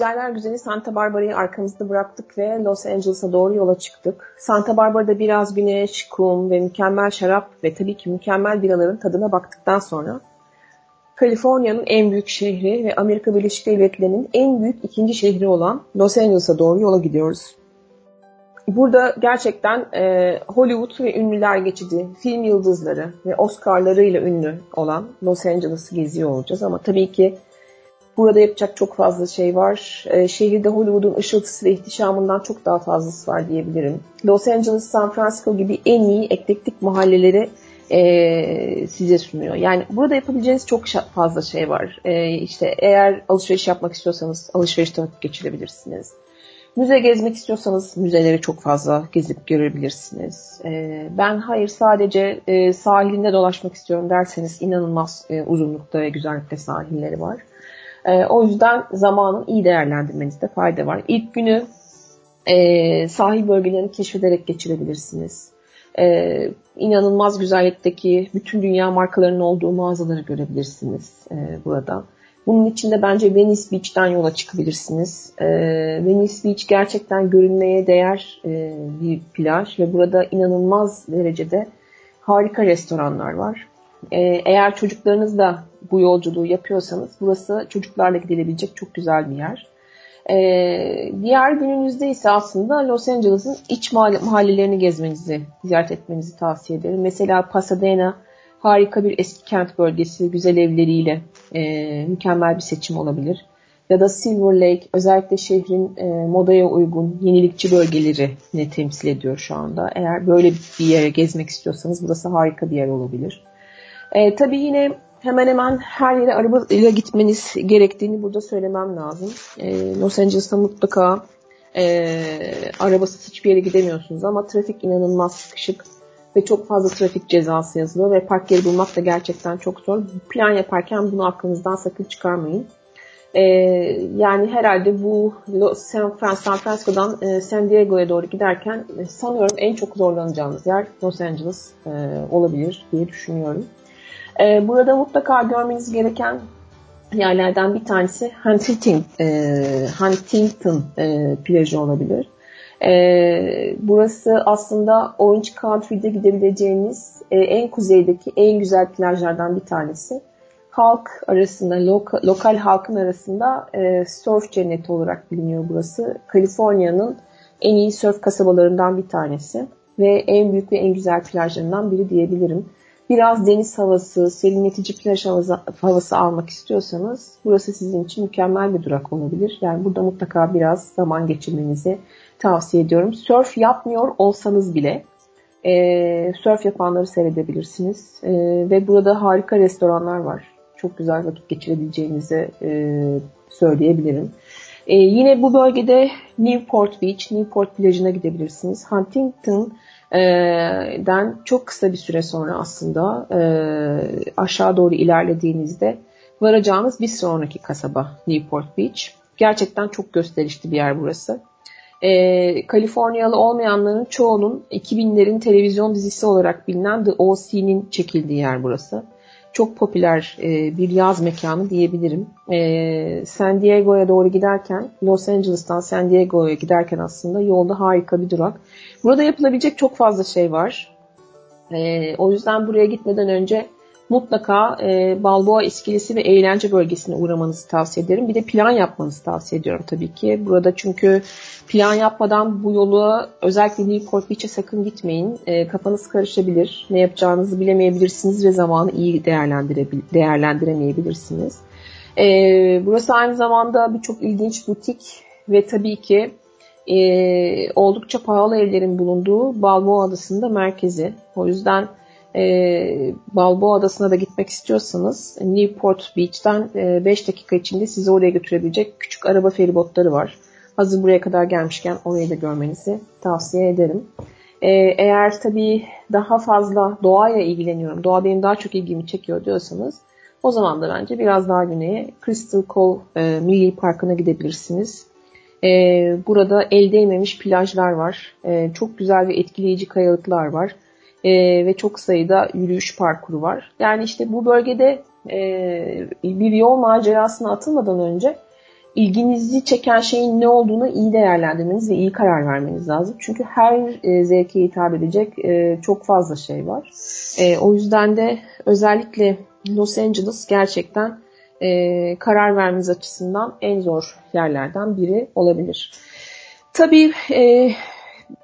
Speaker 1: güzeller güzeli Santa Barbara'yı arkamızda bıraktık ve Los Angeles'a doğru yola çıktık. Santa Barbara'da biraz güneş, kum ve mükemmel şarap ve tabii ki mükemmel biraların tadına baktıktan sonra Kaliforniya'nın en büyük şehri ve Amerika Birleşik Devletleri'nin en büyük ikinci şehri olan Los Angeles'a doğru yola gidiyoruz. Burada gerçekten e, Hollywood ve ünlüler geçidi, film yıldızları ve Oscar'larıyla ünlü olan Los Angeles'ı geziyor olacağız. Ama tabii ki burada yapacak çok fazla şey var. E, şehirde Hollywood'un ışıltısı ve ihtişamından çok daha fazlası var diyebilirim. Los Angeles, San Francisco gibi en iyi eklektik mahalleleri e, size sunuyor. Yani burada yapabileceğiniz çok fazla şey var. E, işte eğer alışveriş yapmak istiyorsanız alışverişte vakit geçirebilirsiniz. Müze gezmek istiyorsanız müzeleri çok fazla gezip görebilirsiniz. Ee, ben hayır sadece e, sahilinde dolaşmak istiyorum derseniz inanılmaz e, uzunlukta ve güzellikte sahilleri var. E, o yüzden zamanı iyi değerlendirmenizde fayda var. İlk günü e, sahil bölgelerini keşfederek geçirebilirsiniz. E, inanılmaz güzellikteki bütün dünya markalarının olduğu mağazaları görebilirsiniz e, burada. Bunun için de bence Venice Beach'ten yola çıkabilirsiniz. E, Venice Beach gerçekten görünmeye değer e, bir plaj ve burada inanılmaz derecede harika restoranlar var. E, eğer çocuklarınız da bu yolculuğu yapıyorsanız burası çocuklarla gidilebilecek çok güzel bir yer. Ee, diğer gününüzde ise aslında Los Angeles'ın iç mahallelerini gezmenizi, ziyaret etmenizi tavsiye ederim. Mesela Pasadena harika bir eski kent bölgesi, güzel evleriyle e, mükemmel bir seçim olabilir. Ya da Silver Lake özellikle şehrin e, modaya uygun yenilikçi bölgeleri ne temsil ediyor şu anda. Eğer böyle bir yere gezmek istiyorsanız burası harika bir yer olabilir. E, tabii yine hemen hemen her yere arabayla gitmeniz gerektiğini burada söylemem lazım. E, Los Angeles'ta mutlaka e, arabasız hiçbir yere gidemiyorsunuz ama trafik inanılmaz sıkışık ve çok fazla trafik cezası yazılıyor ve park yeri bulmak da gerçekten çok zor. Plan yaparken bunu aklınızdan sakın çıkarmayın. Ee, yani herhalde bu San, Francisco'dan e, San Diego'ya doğru giderken e, sanıyorum en çok zorlanacağınız yer Los Angeles e, olabilir diye düşünüyorum. E, burada mutlaka görmeniz gereken yerlerden bir tanesi Huntington, e, Huntington e, plajı olabilir. E, burası aslında Orange Country'de gidebileceğiniz e, en kuzeydeki en güzel plajlardan bir tanesi. Halk arasında, loka, lokal halkın arasında e, surf cenneti olarak biliniyor burası. Kaliforniya'nın en iyi surf kasabalarından bir tanesi ve en büyük ve en güzel plajlarından biri diyebilirim biraz deniz havası, serinletici plaj havası, havası almak istiyorsanız burası sizin için mükemmel bir durak olabilir. Yani burada mutlaka biraz zaman geçirmenizi tavsiye ediyorum. Surf yapmıyor olsanız bile e, surf yapanları seyredebilirsiniz. E, ve burada harika restoranlar var. Çok güzel vakit geçirebileceğinizi e, söyleyebilirim. E, yine bu bölgede Newport Beach, Newport plajına gidebilirsiniz. Huntington den çok kısa bir süre sonra aslında e, aşağı doğru ilerlediğinizde varacağınız bir sonraki kasaba Newport Beach. Gerçekten çok gösterişli bir yer burası. E, Kaliforniyalı olmayanların çoğunun 2000'lerin televizyon dizisi olarak bilinen The O.C.'nin çekildiği yer burası çok popüler e, bir yaz mekanı diyebilirim. E, San Diego'ya doğru giderken, Los Angeles'tan San Diego'ya giderken aslında yolda harika bir durak. Burada yapılabilecek çok fazla şey var. E, o yüzden buraya gitmeden önce mutlaka e, Balboa İskelesi ve eğlence bölgesine uğramanızı tavsiye ederim. Bir de plan yapmanızı tavsiye ediyorum tabii ki. Burada çünkü plan yapmadan bu yolu özellikle Newport Beach'e sakın gitmeyin. E, kafanız karışabilir. Ne yapacağınızı bilemeyebilirsiniz ve zamanı iyi değerlendiremeyebilirsiniz. E, burası aynı zamanda birçok ilginç butik ve tabii ki e, oldukça pahalı evlerin bulunduğu Balboa Adası'nda merkezi. O yüzden e, Balboa Adası'na da gitmek istiyorsanız Newport Beach'ten 5 e, dakika içinde sizi oraya götürebilecek küçük araba feribotları var. Hazır buraya kadar gelmişken orayı da görmenizi tavsiye ederim. E, eğer tabii daha fazla doğayla ilgileniyorum, doğa benim daha çok ilgimi çekiyor diyorsanız o zaman da bence biraz daha güneye Crystal Cove e, Milli Parkı'na gidebilirsiniz. E, burada el değmemiş plajlar var. E, çok güzel ve etkileyici kayalıklar var e, ve çok sayıda yürüyüş parkuru var. Yani işte bu bölgede e, bir yol macerasına atılmadan önce ilginizi çeken şeyin ne olduğunu iyi değerlendirmeniz ve iyi karar vermeniz lazım. Çünkü her e, zevke hitap edecek e, çok fazla şey var. E, o yüzden de özellikle Los Angeles gerçekten e, karar vermeniz açısından en zor yerlerden biri olabilir. Tabii e,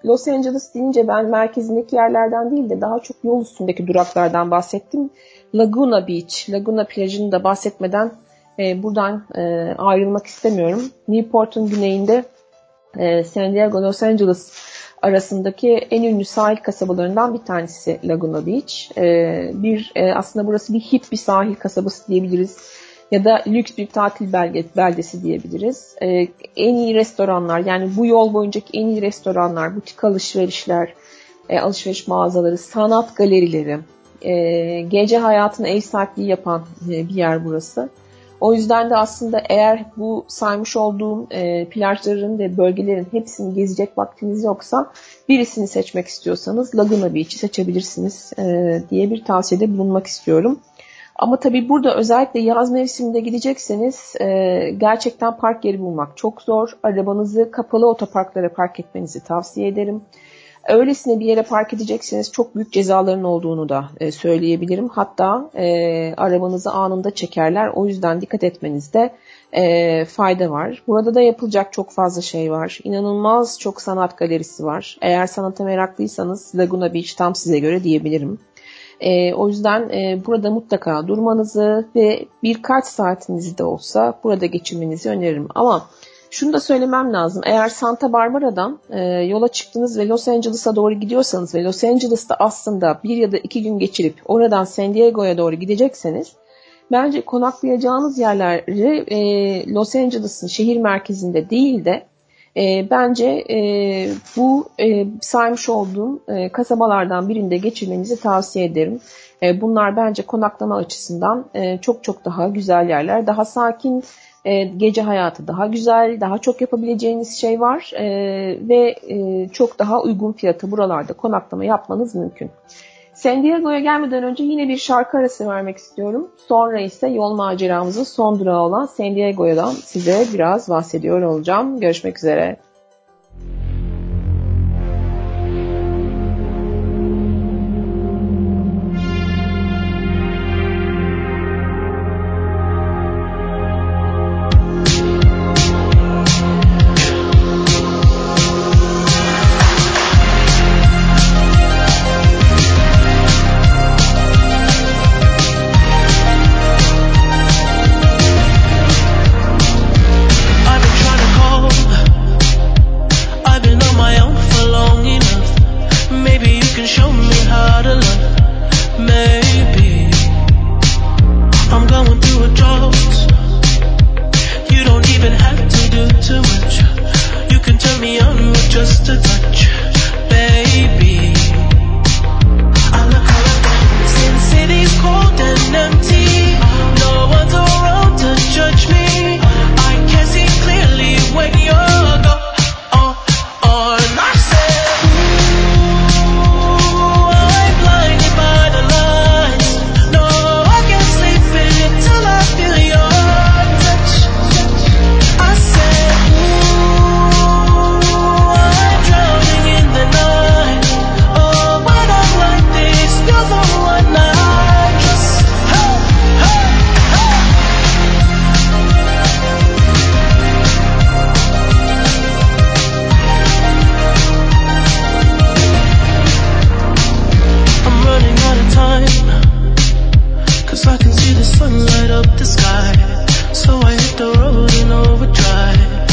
Speaker 1: Los Angeles deyince ben merkezindeki yerlerden değil de daha çok yol üstündeki duraklardan bahsettim. Laguna Beach, Laguna plajını da bahsetmeden e, buradan e, ayrılmak istemiyorum. Newport'un güneyinde e, San Diego, Los Angeles arasındaki en ünlü sahil kasabalarından bir tanesi Laguna Beach. E, bir e, aslında burası bir hip bir sahil kasabası diyebiliriz. Ya da lüks bir tatil belge, beldesi diyebiliriz. E, en iyi restoranlar yani bu yol boyuncaki en iyi restoranlar, butik alışverişler, e, alışveriş mağazaları, sanat galerileri, e, gece hayatını ev sahipliği yapan e, bir yer burası. O yüzden de aslında eğer bu saymış olduğum e, plajların ve bölgelerin hepsini gezecek vaktiniz yoksa birisini seçmek istiyorsanız Laguna Beach'i seçebilirsiniz e, diye bir tavsiyede bulunmak istiyorum. Ama tabii burada özellikle yaz mevsiminde gidecekseniz e, gerçekten park yeri bulmak çok zor. Arabanızı kapalı otoparklara park etmenizi tavsiye ederim. Öylesine bir yere park edecekseniz çok büyük cezaların olduğunu da e, söyleyebilirim. Hatta e, arabanızı anında çekerler. O yüzden dikkat etmenizde e, fayda var. Burada da yapılacak çok fazla şey var. İnanılmaz çok sanat galerisi var. Eğer sanata meraklıysanız Laguna Beach tam size göre diyebilirim. E, o yüzden e, burada mutlaka durmanızı ve birkaç saatinizi de olsa burada geçirmenizi öneririm. Ama şunu da söylemem lazım. Eğer Santa Barbara'dan e, yola çıktınız ve Los Angeles'a doğru gidiyorsanız ve Los Angeles'ta aslında bir ya da iki gün geçirip oradan San Diego'ya doğru gidecekseniz bence konaklayacağınız yerleri e, Los Angeles'ın şehir merkezinde değil de e, bence e, bu e, saymış olduğum e, kasabalardan birinde geçirmenizi tavsiye ederim. E, bunlar bence konaklama açısından e, çok çok daha güzel yerler. Daha sakin e, gece hayatı daha güzel, daha çok yapabileceğiniz şey var e, ve e, çok daha uygun fiyatı buralarda konaklama yapmanız mümkün. San Diego'ya gelmeden önce yine bir şarkı arası vermek istiyorum. Sonra ise yol maceramızın son durağı olan San Diego'dan size biraz bahsediyor olacağım. Görüşmek üzere.
Speaker 3: Cause I can see the
Speaker 1: sun light up the sky. So I hit the road in overdrive.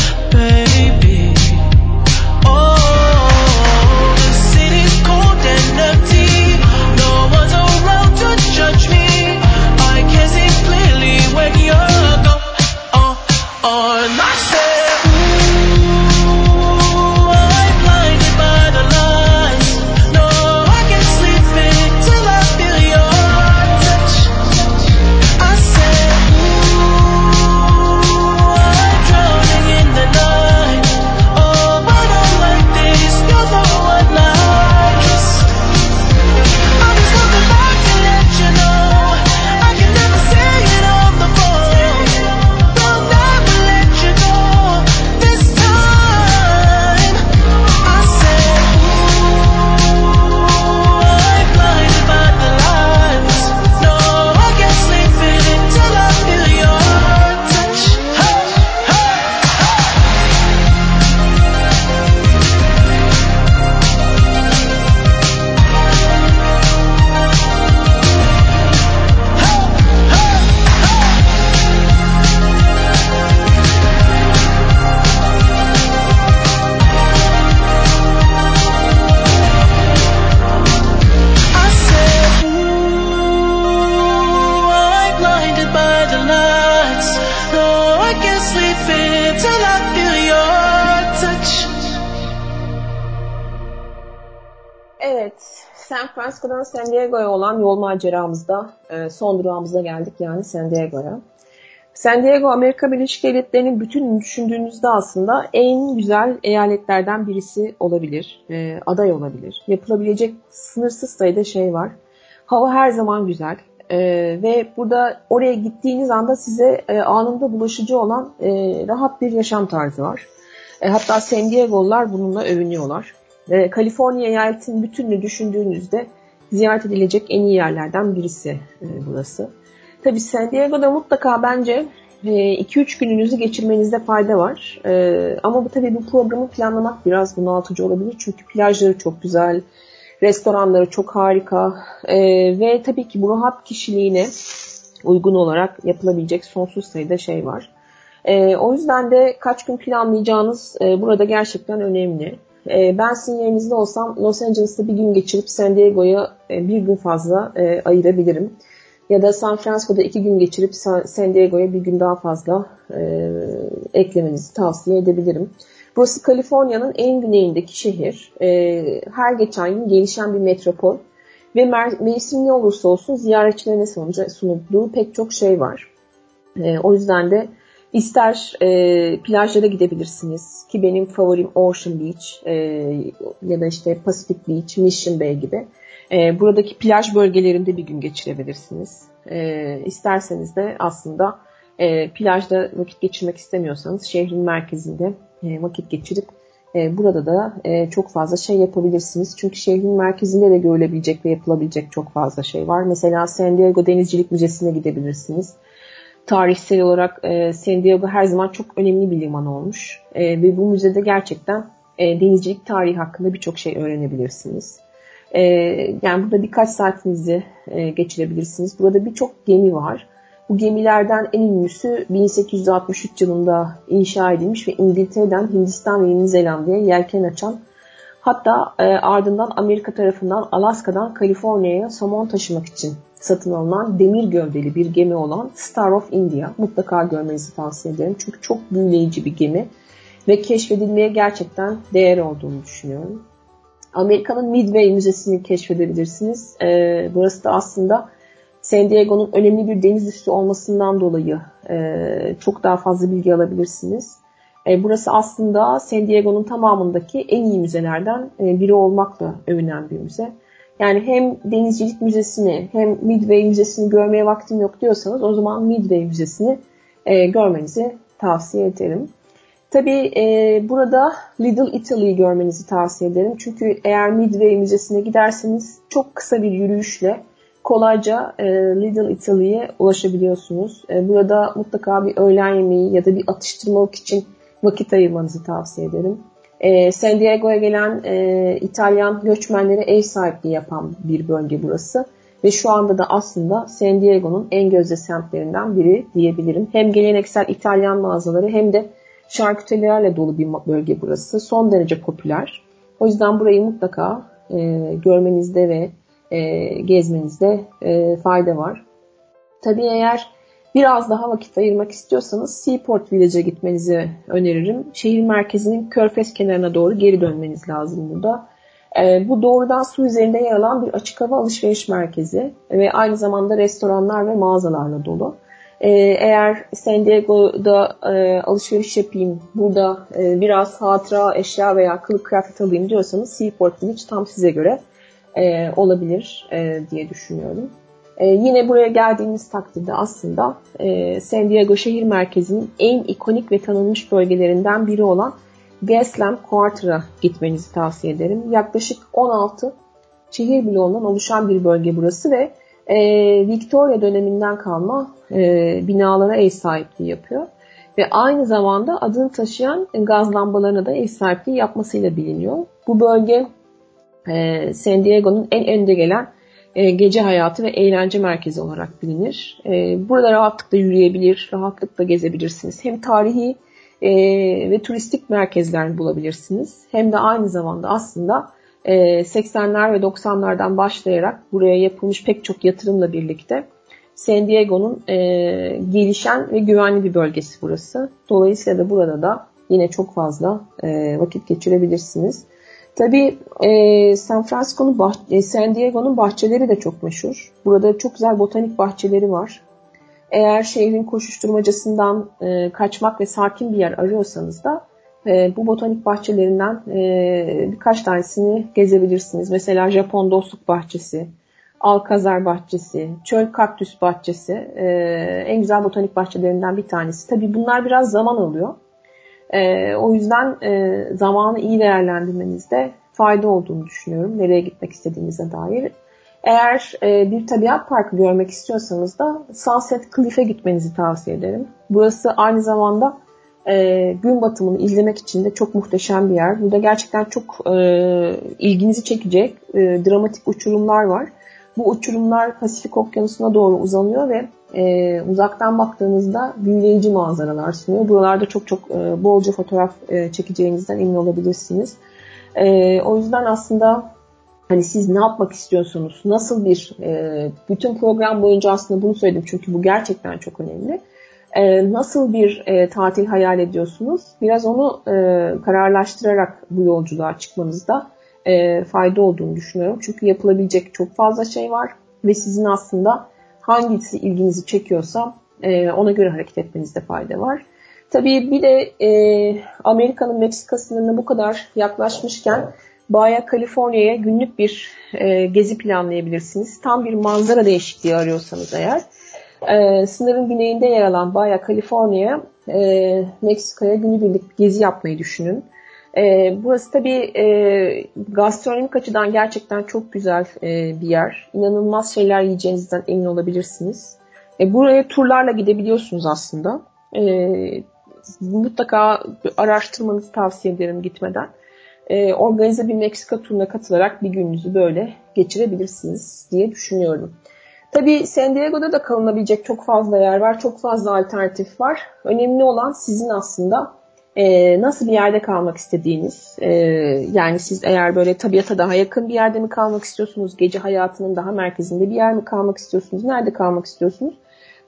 Speaker 1: Olan yol maceramızda e, son durağımıza geldik yani San Diego'ya. San Diego Amerika Birleşik Devletleri'nin bütün düşündüğünüzde aslında en güzel eyaletlerden birisi olabilir, e, aday olabilir. Yapılabilecek sınırsız sayıda şey var. Hava her zaman güzel e, ve burada oraya gittiğiniz anda size e, anında bulaşıcı olan e, rahat bir yaşam tarzı var. E, hatta San Diego'lular bununla övünüyorlar. E, Kaliforniya eyaletinin bütününü düşündüğünüzde ziyaret edilecek en iyi yerlerden birisi e, burası. Tabii San Diego'da mutlaka bence 2-3 e, gününüzü geçirmenizde fayda var. E, ama bu tabii bu programı planlamak biraz bunaltıcı olabilir. Çünkü plajları çok güzel, restoranları çok harika e, ve tabii ki bu rahat kişiliğine uygun olarak yapılabilecek sonsuz sayıda şey var. O yüzden de kaç gün planlayacağınız burada gerçekten önemli. Ben sizin yerinizde olsam Los Angeles'ta bir gün geçirip San Diego'ya bir gün fazla ayırabilirim. Ya da San Francisco'da iki gün geçirip San Diego'ya bir gün daha fazla e, eklemenizi tavsiye edebilirim. Burası Kaliforniya'nın en güneyindeki şehir. E, her geçen gün gelişen bir metropol. Ve mevsim ne olursa olsun ziyaretçilerine sunulduğu pek çok şey var. E, o yüzden de ister e, plajlara gidebilirsiniz ki benim favorim Ocean Beach e, ya da işte Pacific Beach, Mission Bay gibi. E, buradaki plaj bölgelerinde bir gün geçirebilirsiniz. E, isterseniz de aslında e, plajda vakit geçirmek istemiyorsanız şehrin merkezinde e, vakit geçirip e, burada da e, çok fazla şey yapabilirsiniz. Çünkü şehrin merkezinde de görülebilecek ve yapılabilecek çok fazla şey var. Mesela San Diego Denizcilik Müzesi'ne gidebilirsiniz. Tarihsel olarak e, San Diego her zaman çok önemli bir liman olmuş. E, ve bu müzede gerçekten e, denizcilik tarihi hakkında birçok şey öğrenebilirsiniz. E, yani burada birkaç saatinizi e, geçirebilirsiniz. Burada birçok gemi var. Bu gemilerden en ünlüsü 1863 yılında inşa edilmiş ve İngiltere'den Hindistan ve Yeni Zelanda'ya yelken açan hatta e, ardından Amerika tarafından Alaska'dan Kaliforniya'ya somon taşımak için satın alınan demir gövdeli bir gemi olan Star of India. Mutlaka görmenizi tavsiye ederim. Çünkü çok büyüleyici bir gemi ve keşfedilmeye gerçekten değer olduğunu düşünüyorum. Amerika'nın Midway Müzesi'ni keşfedebilirsiniz. E, burası da aslında San Diego'nun önemli bir deniz üstü olmasından dolayı e, çok daha fazla bilgi alabilirsiniz. E, burası aslında San Diego'nun tamamındaki en iyi müzelerden e, biri olmakla övünen bir müze. Yani hem Denizcilik Müzesi'ni hem Midway Müzesi'ni görmeye vaktim yok diyorsanız o zaman Midway Müzesi'ni e, görmenizi tavsiye ederim. Tabii e, burada Little Italy'yi görmenizi tavsiye ederim. Çünkü eğer Midway Müzesi'ne giderseniz çok kısa bir yürüyüşle kolayca e, Little Italy'ye ulaşabiliyorsunuz. E, burada mutlaka bir öğlen yemeği ya da bir atıştırmalık için vakit ayırmanızı tavsiye ederim. E, San Diego'ya gelen e, İtalyan göçmenlere ev sahipliği yapan bir bölge burası. Ve şu anda da aslında San Diego'nun en gözde semtlerinden biri diyebilirim. Hem geleneksel İtalyan mağazaları hem de şarküterilerle dolu bir bölge burası. Son derece popüler. O yüzden burayı mutlaka e, görmenizde ve e, gezmenizde e, fayda var. Tabii eğer biraz daha vakit ayırmak istiyorsanız Seaport Village'e gitmenizi öneririm. Şehir merkezinin körfez kenarına doğru geri dönmeniz lazım burada. E, bu doğrudan su üzerinde yer alan bir açık hava alışveriş merkezi ve aynı zamanda restoranlar ve mağazalarla dolu. E, eğer San Diego'da e, alışveriş yapayım, burada e, biraz hatıra, eşya veya kılık kıyafet alayım diyorsanız Seaport Village tam size göre e, olabilir e, diye düşünüyorum. E, yine buraya geldiğiniz takdirde aslında e, San Diego şehir merkezinin en ikonik ve tanınmış bölgelerinden biri olan Gaslamp Quarter'a gitmenizi tavsiye ederim. Yaklaşık 16 şehir bloğundan oluşan bir bölge burası ve e, Victoria döneminden kalma e, binalara ev sahipliği yapıyor. Ve aynı zamanda adını taşıyan gaz lambalarına da ev sahipliği yapmasıyla biliniyor. Bu bölge e, San Diego'nun en önde gelen gece hayatı ve eğlence merkezi olarak bilinir. E, burada rahatlıkla yürüyebilir, rahatlıkla gezebilirsiniz. Hem tarihi e, ve turistik merkezler bulabilirsiniz. Hem de aynı zamanda aslında 80'ler e, ve 90'lardan başlayarak buraya yapılmış pek çok yatırımla birlikte San Diego'nun e, gelişen ve güvenli bir bölgesi burası. Dolayısıyla da burada da yine çok fazla e, vakit geçirebilirsiniz. Tabii e, San Francisco'nun bah- e, San Diego'nun bahçeleri de çok meşhur. Burada çok güzel botanik bahçeleri var. Eğer şehrin koşuşturmacasından e, kaçmak ve sakin bir yer arıyorsanız da e, bu botanik bahçelerinden e, birkaç tanesini gezebilirsiniz. Mesela Japon Dostluk Bahçesi, Alkazar Bahçesi, Çöl Kaktüs Bahçesi e, en güzel botanik bahçelerinden bir tanesi. Tabii bunlar biraz zaman alıyor. E, o yüzden e, zamanı iyi değerlendirmenizde fayda olduğunu düşünüyorum. Nereye gitmek istediğinize dair. Eğer e, bir tabiat parkı görmek istiyorsanız da Sunset Cliff'e gitmenizi tavsiye ederim. Burası aynı zamanda e, gün batımını izlemek için de çok muhteşem bir yer. Burada gerçekten çok e, ilginizi çekecek e, dramatik uçurumlar var. Bu uçurumlar Pasifik Okyanusu'na doğru uzanıyor ve e, uzaktan baktığınızda büyüleyici manzaralar sunuyor. Buralarda çok çok e, bolca fotoğraf e, çekeceğinizden emin olabilirsiniz. E, o yüzden aslında hani siz ne yapmak istiyorsunuz? Nasıl bir e, bütün program boyunca aslında bunu söyledim çünkü bu gerçekten çok önemli. E, nasıl bir e, tatil hayal ediyorsunuz? Biraz onu e, kararlaştırarak bu yolculuğa çıkmanızda e, fayda olduğunu düşünüyorum. Çünkü yapılabilecek çok fazla şey var ve sizin aslında hangisi ilginizi çekiyorsa e, ona göre hareket etmenizde fayda var. Tabii bir de e, Amerika'nın Meksika sınırına bu kadar yaklaşmışken Baja Kaliforniya'ya günlük bir e, gezi planlayabilirsiniz. Tam bir manzara değişikliği arıyorsanız eğer. E, sınırın güneyinde yer alan Baja Kaliforniya, e, Meksika'ya günübirlik gezi yapmayı düşünün. E, burası tabii e, gastronomik açıdan gerçekten çok güzel e, bir yer. İnanılmaz şeyler yiyeceğinizden emin olabilirsiniz. E, buraya turlarla gidebiliyorsunuz aslında. E, mutlaka araştırmanızı tavsiye ederim gitmeden. E, organize bir Meksika turuna katılarak bir gününüzü böyle geçirebilirsiniz diye düşünüyorum. Tabii San Diego'da da kalınabilecek çok fazla yer var, çok fazla alternatif var. Önemli olan sizin aslında e, nasıl bir yerde kalmak istediğiniz. E, yani siz eğer böyle tabiata daha yakın bir yerde mi kalmak istiyorsunuz, gece hayatının daha merkezinde bir yer mi kalmak istiyorsunuz, nerede kalmak istiyorsunuz?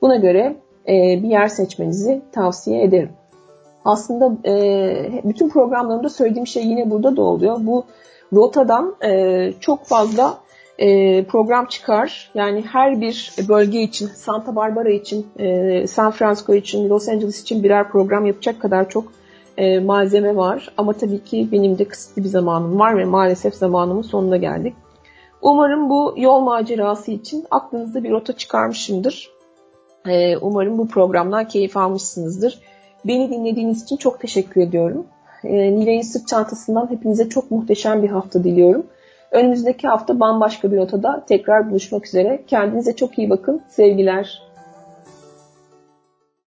Speaker 1: Buna göre e, bir yer seçmenizi tavsiye ederim. Aslında e, bütün programlarımda söylediğim şey yine burada da oluyor. Bu rotadan çok fazla program çıkar. Yani her bir bölge için, Santa Barbara için, San Francisco için, Los Angeles için birer program yapacak kadar çok e, malzeme var. Ama tabii ki benim de kısıtlı bir zamanım var ve maalesef zamanımın sonuna geldik. Umarım bu yol macerası için aklınızda bir rota çıkarmışımdır. E, umarım bu programdan keyif almışsınızdır. Beni dinlediğiniz için çok teşekkür ediyorum. E, Nilay'ın sırt çantasından hepinize çok muhteşem bir hafta diliyorum. Önümüzdeki hafta bambaşka bir rotada tekrar buluşmak üzere. Kendinize çok iyi bakın. Sevgiler.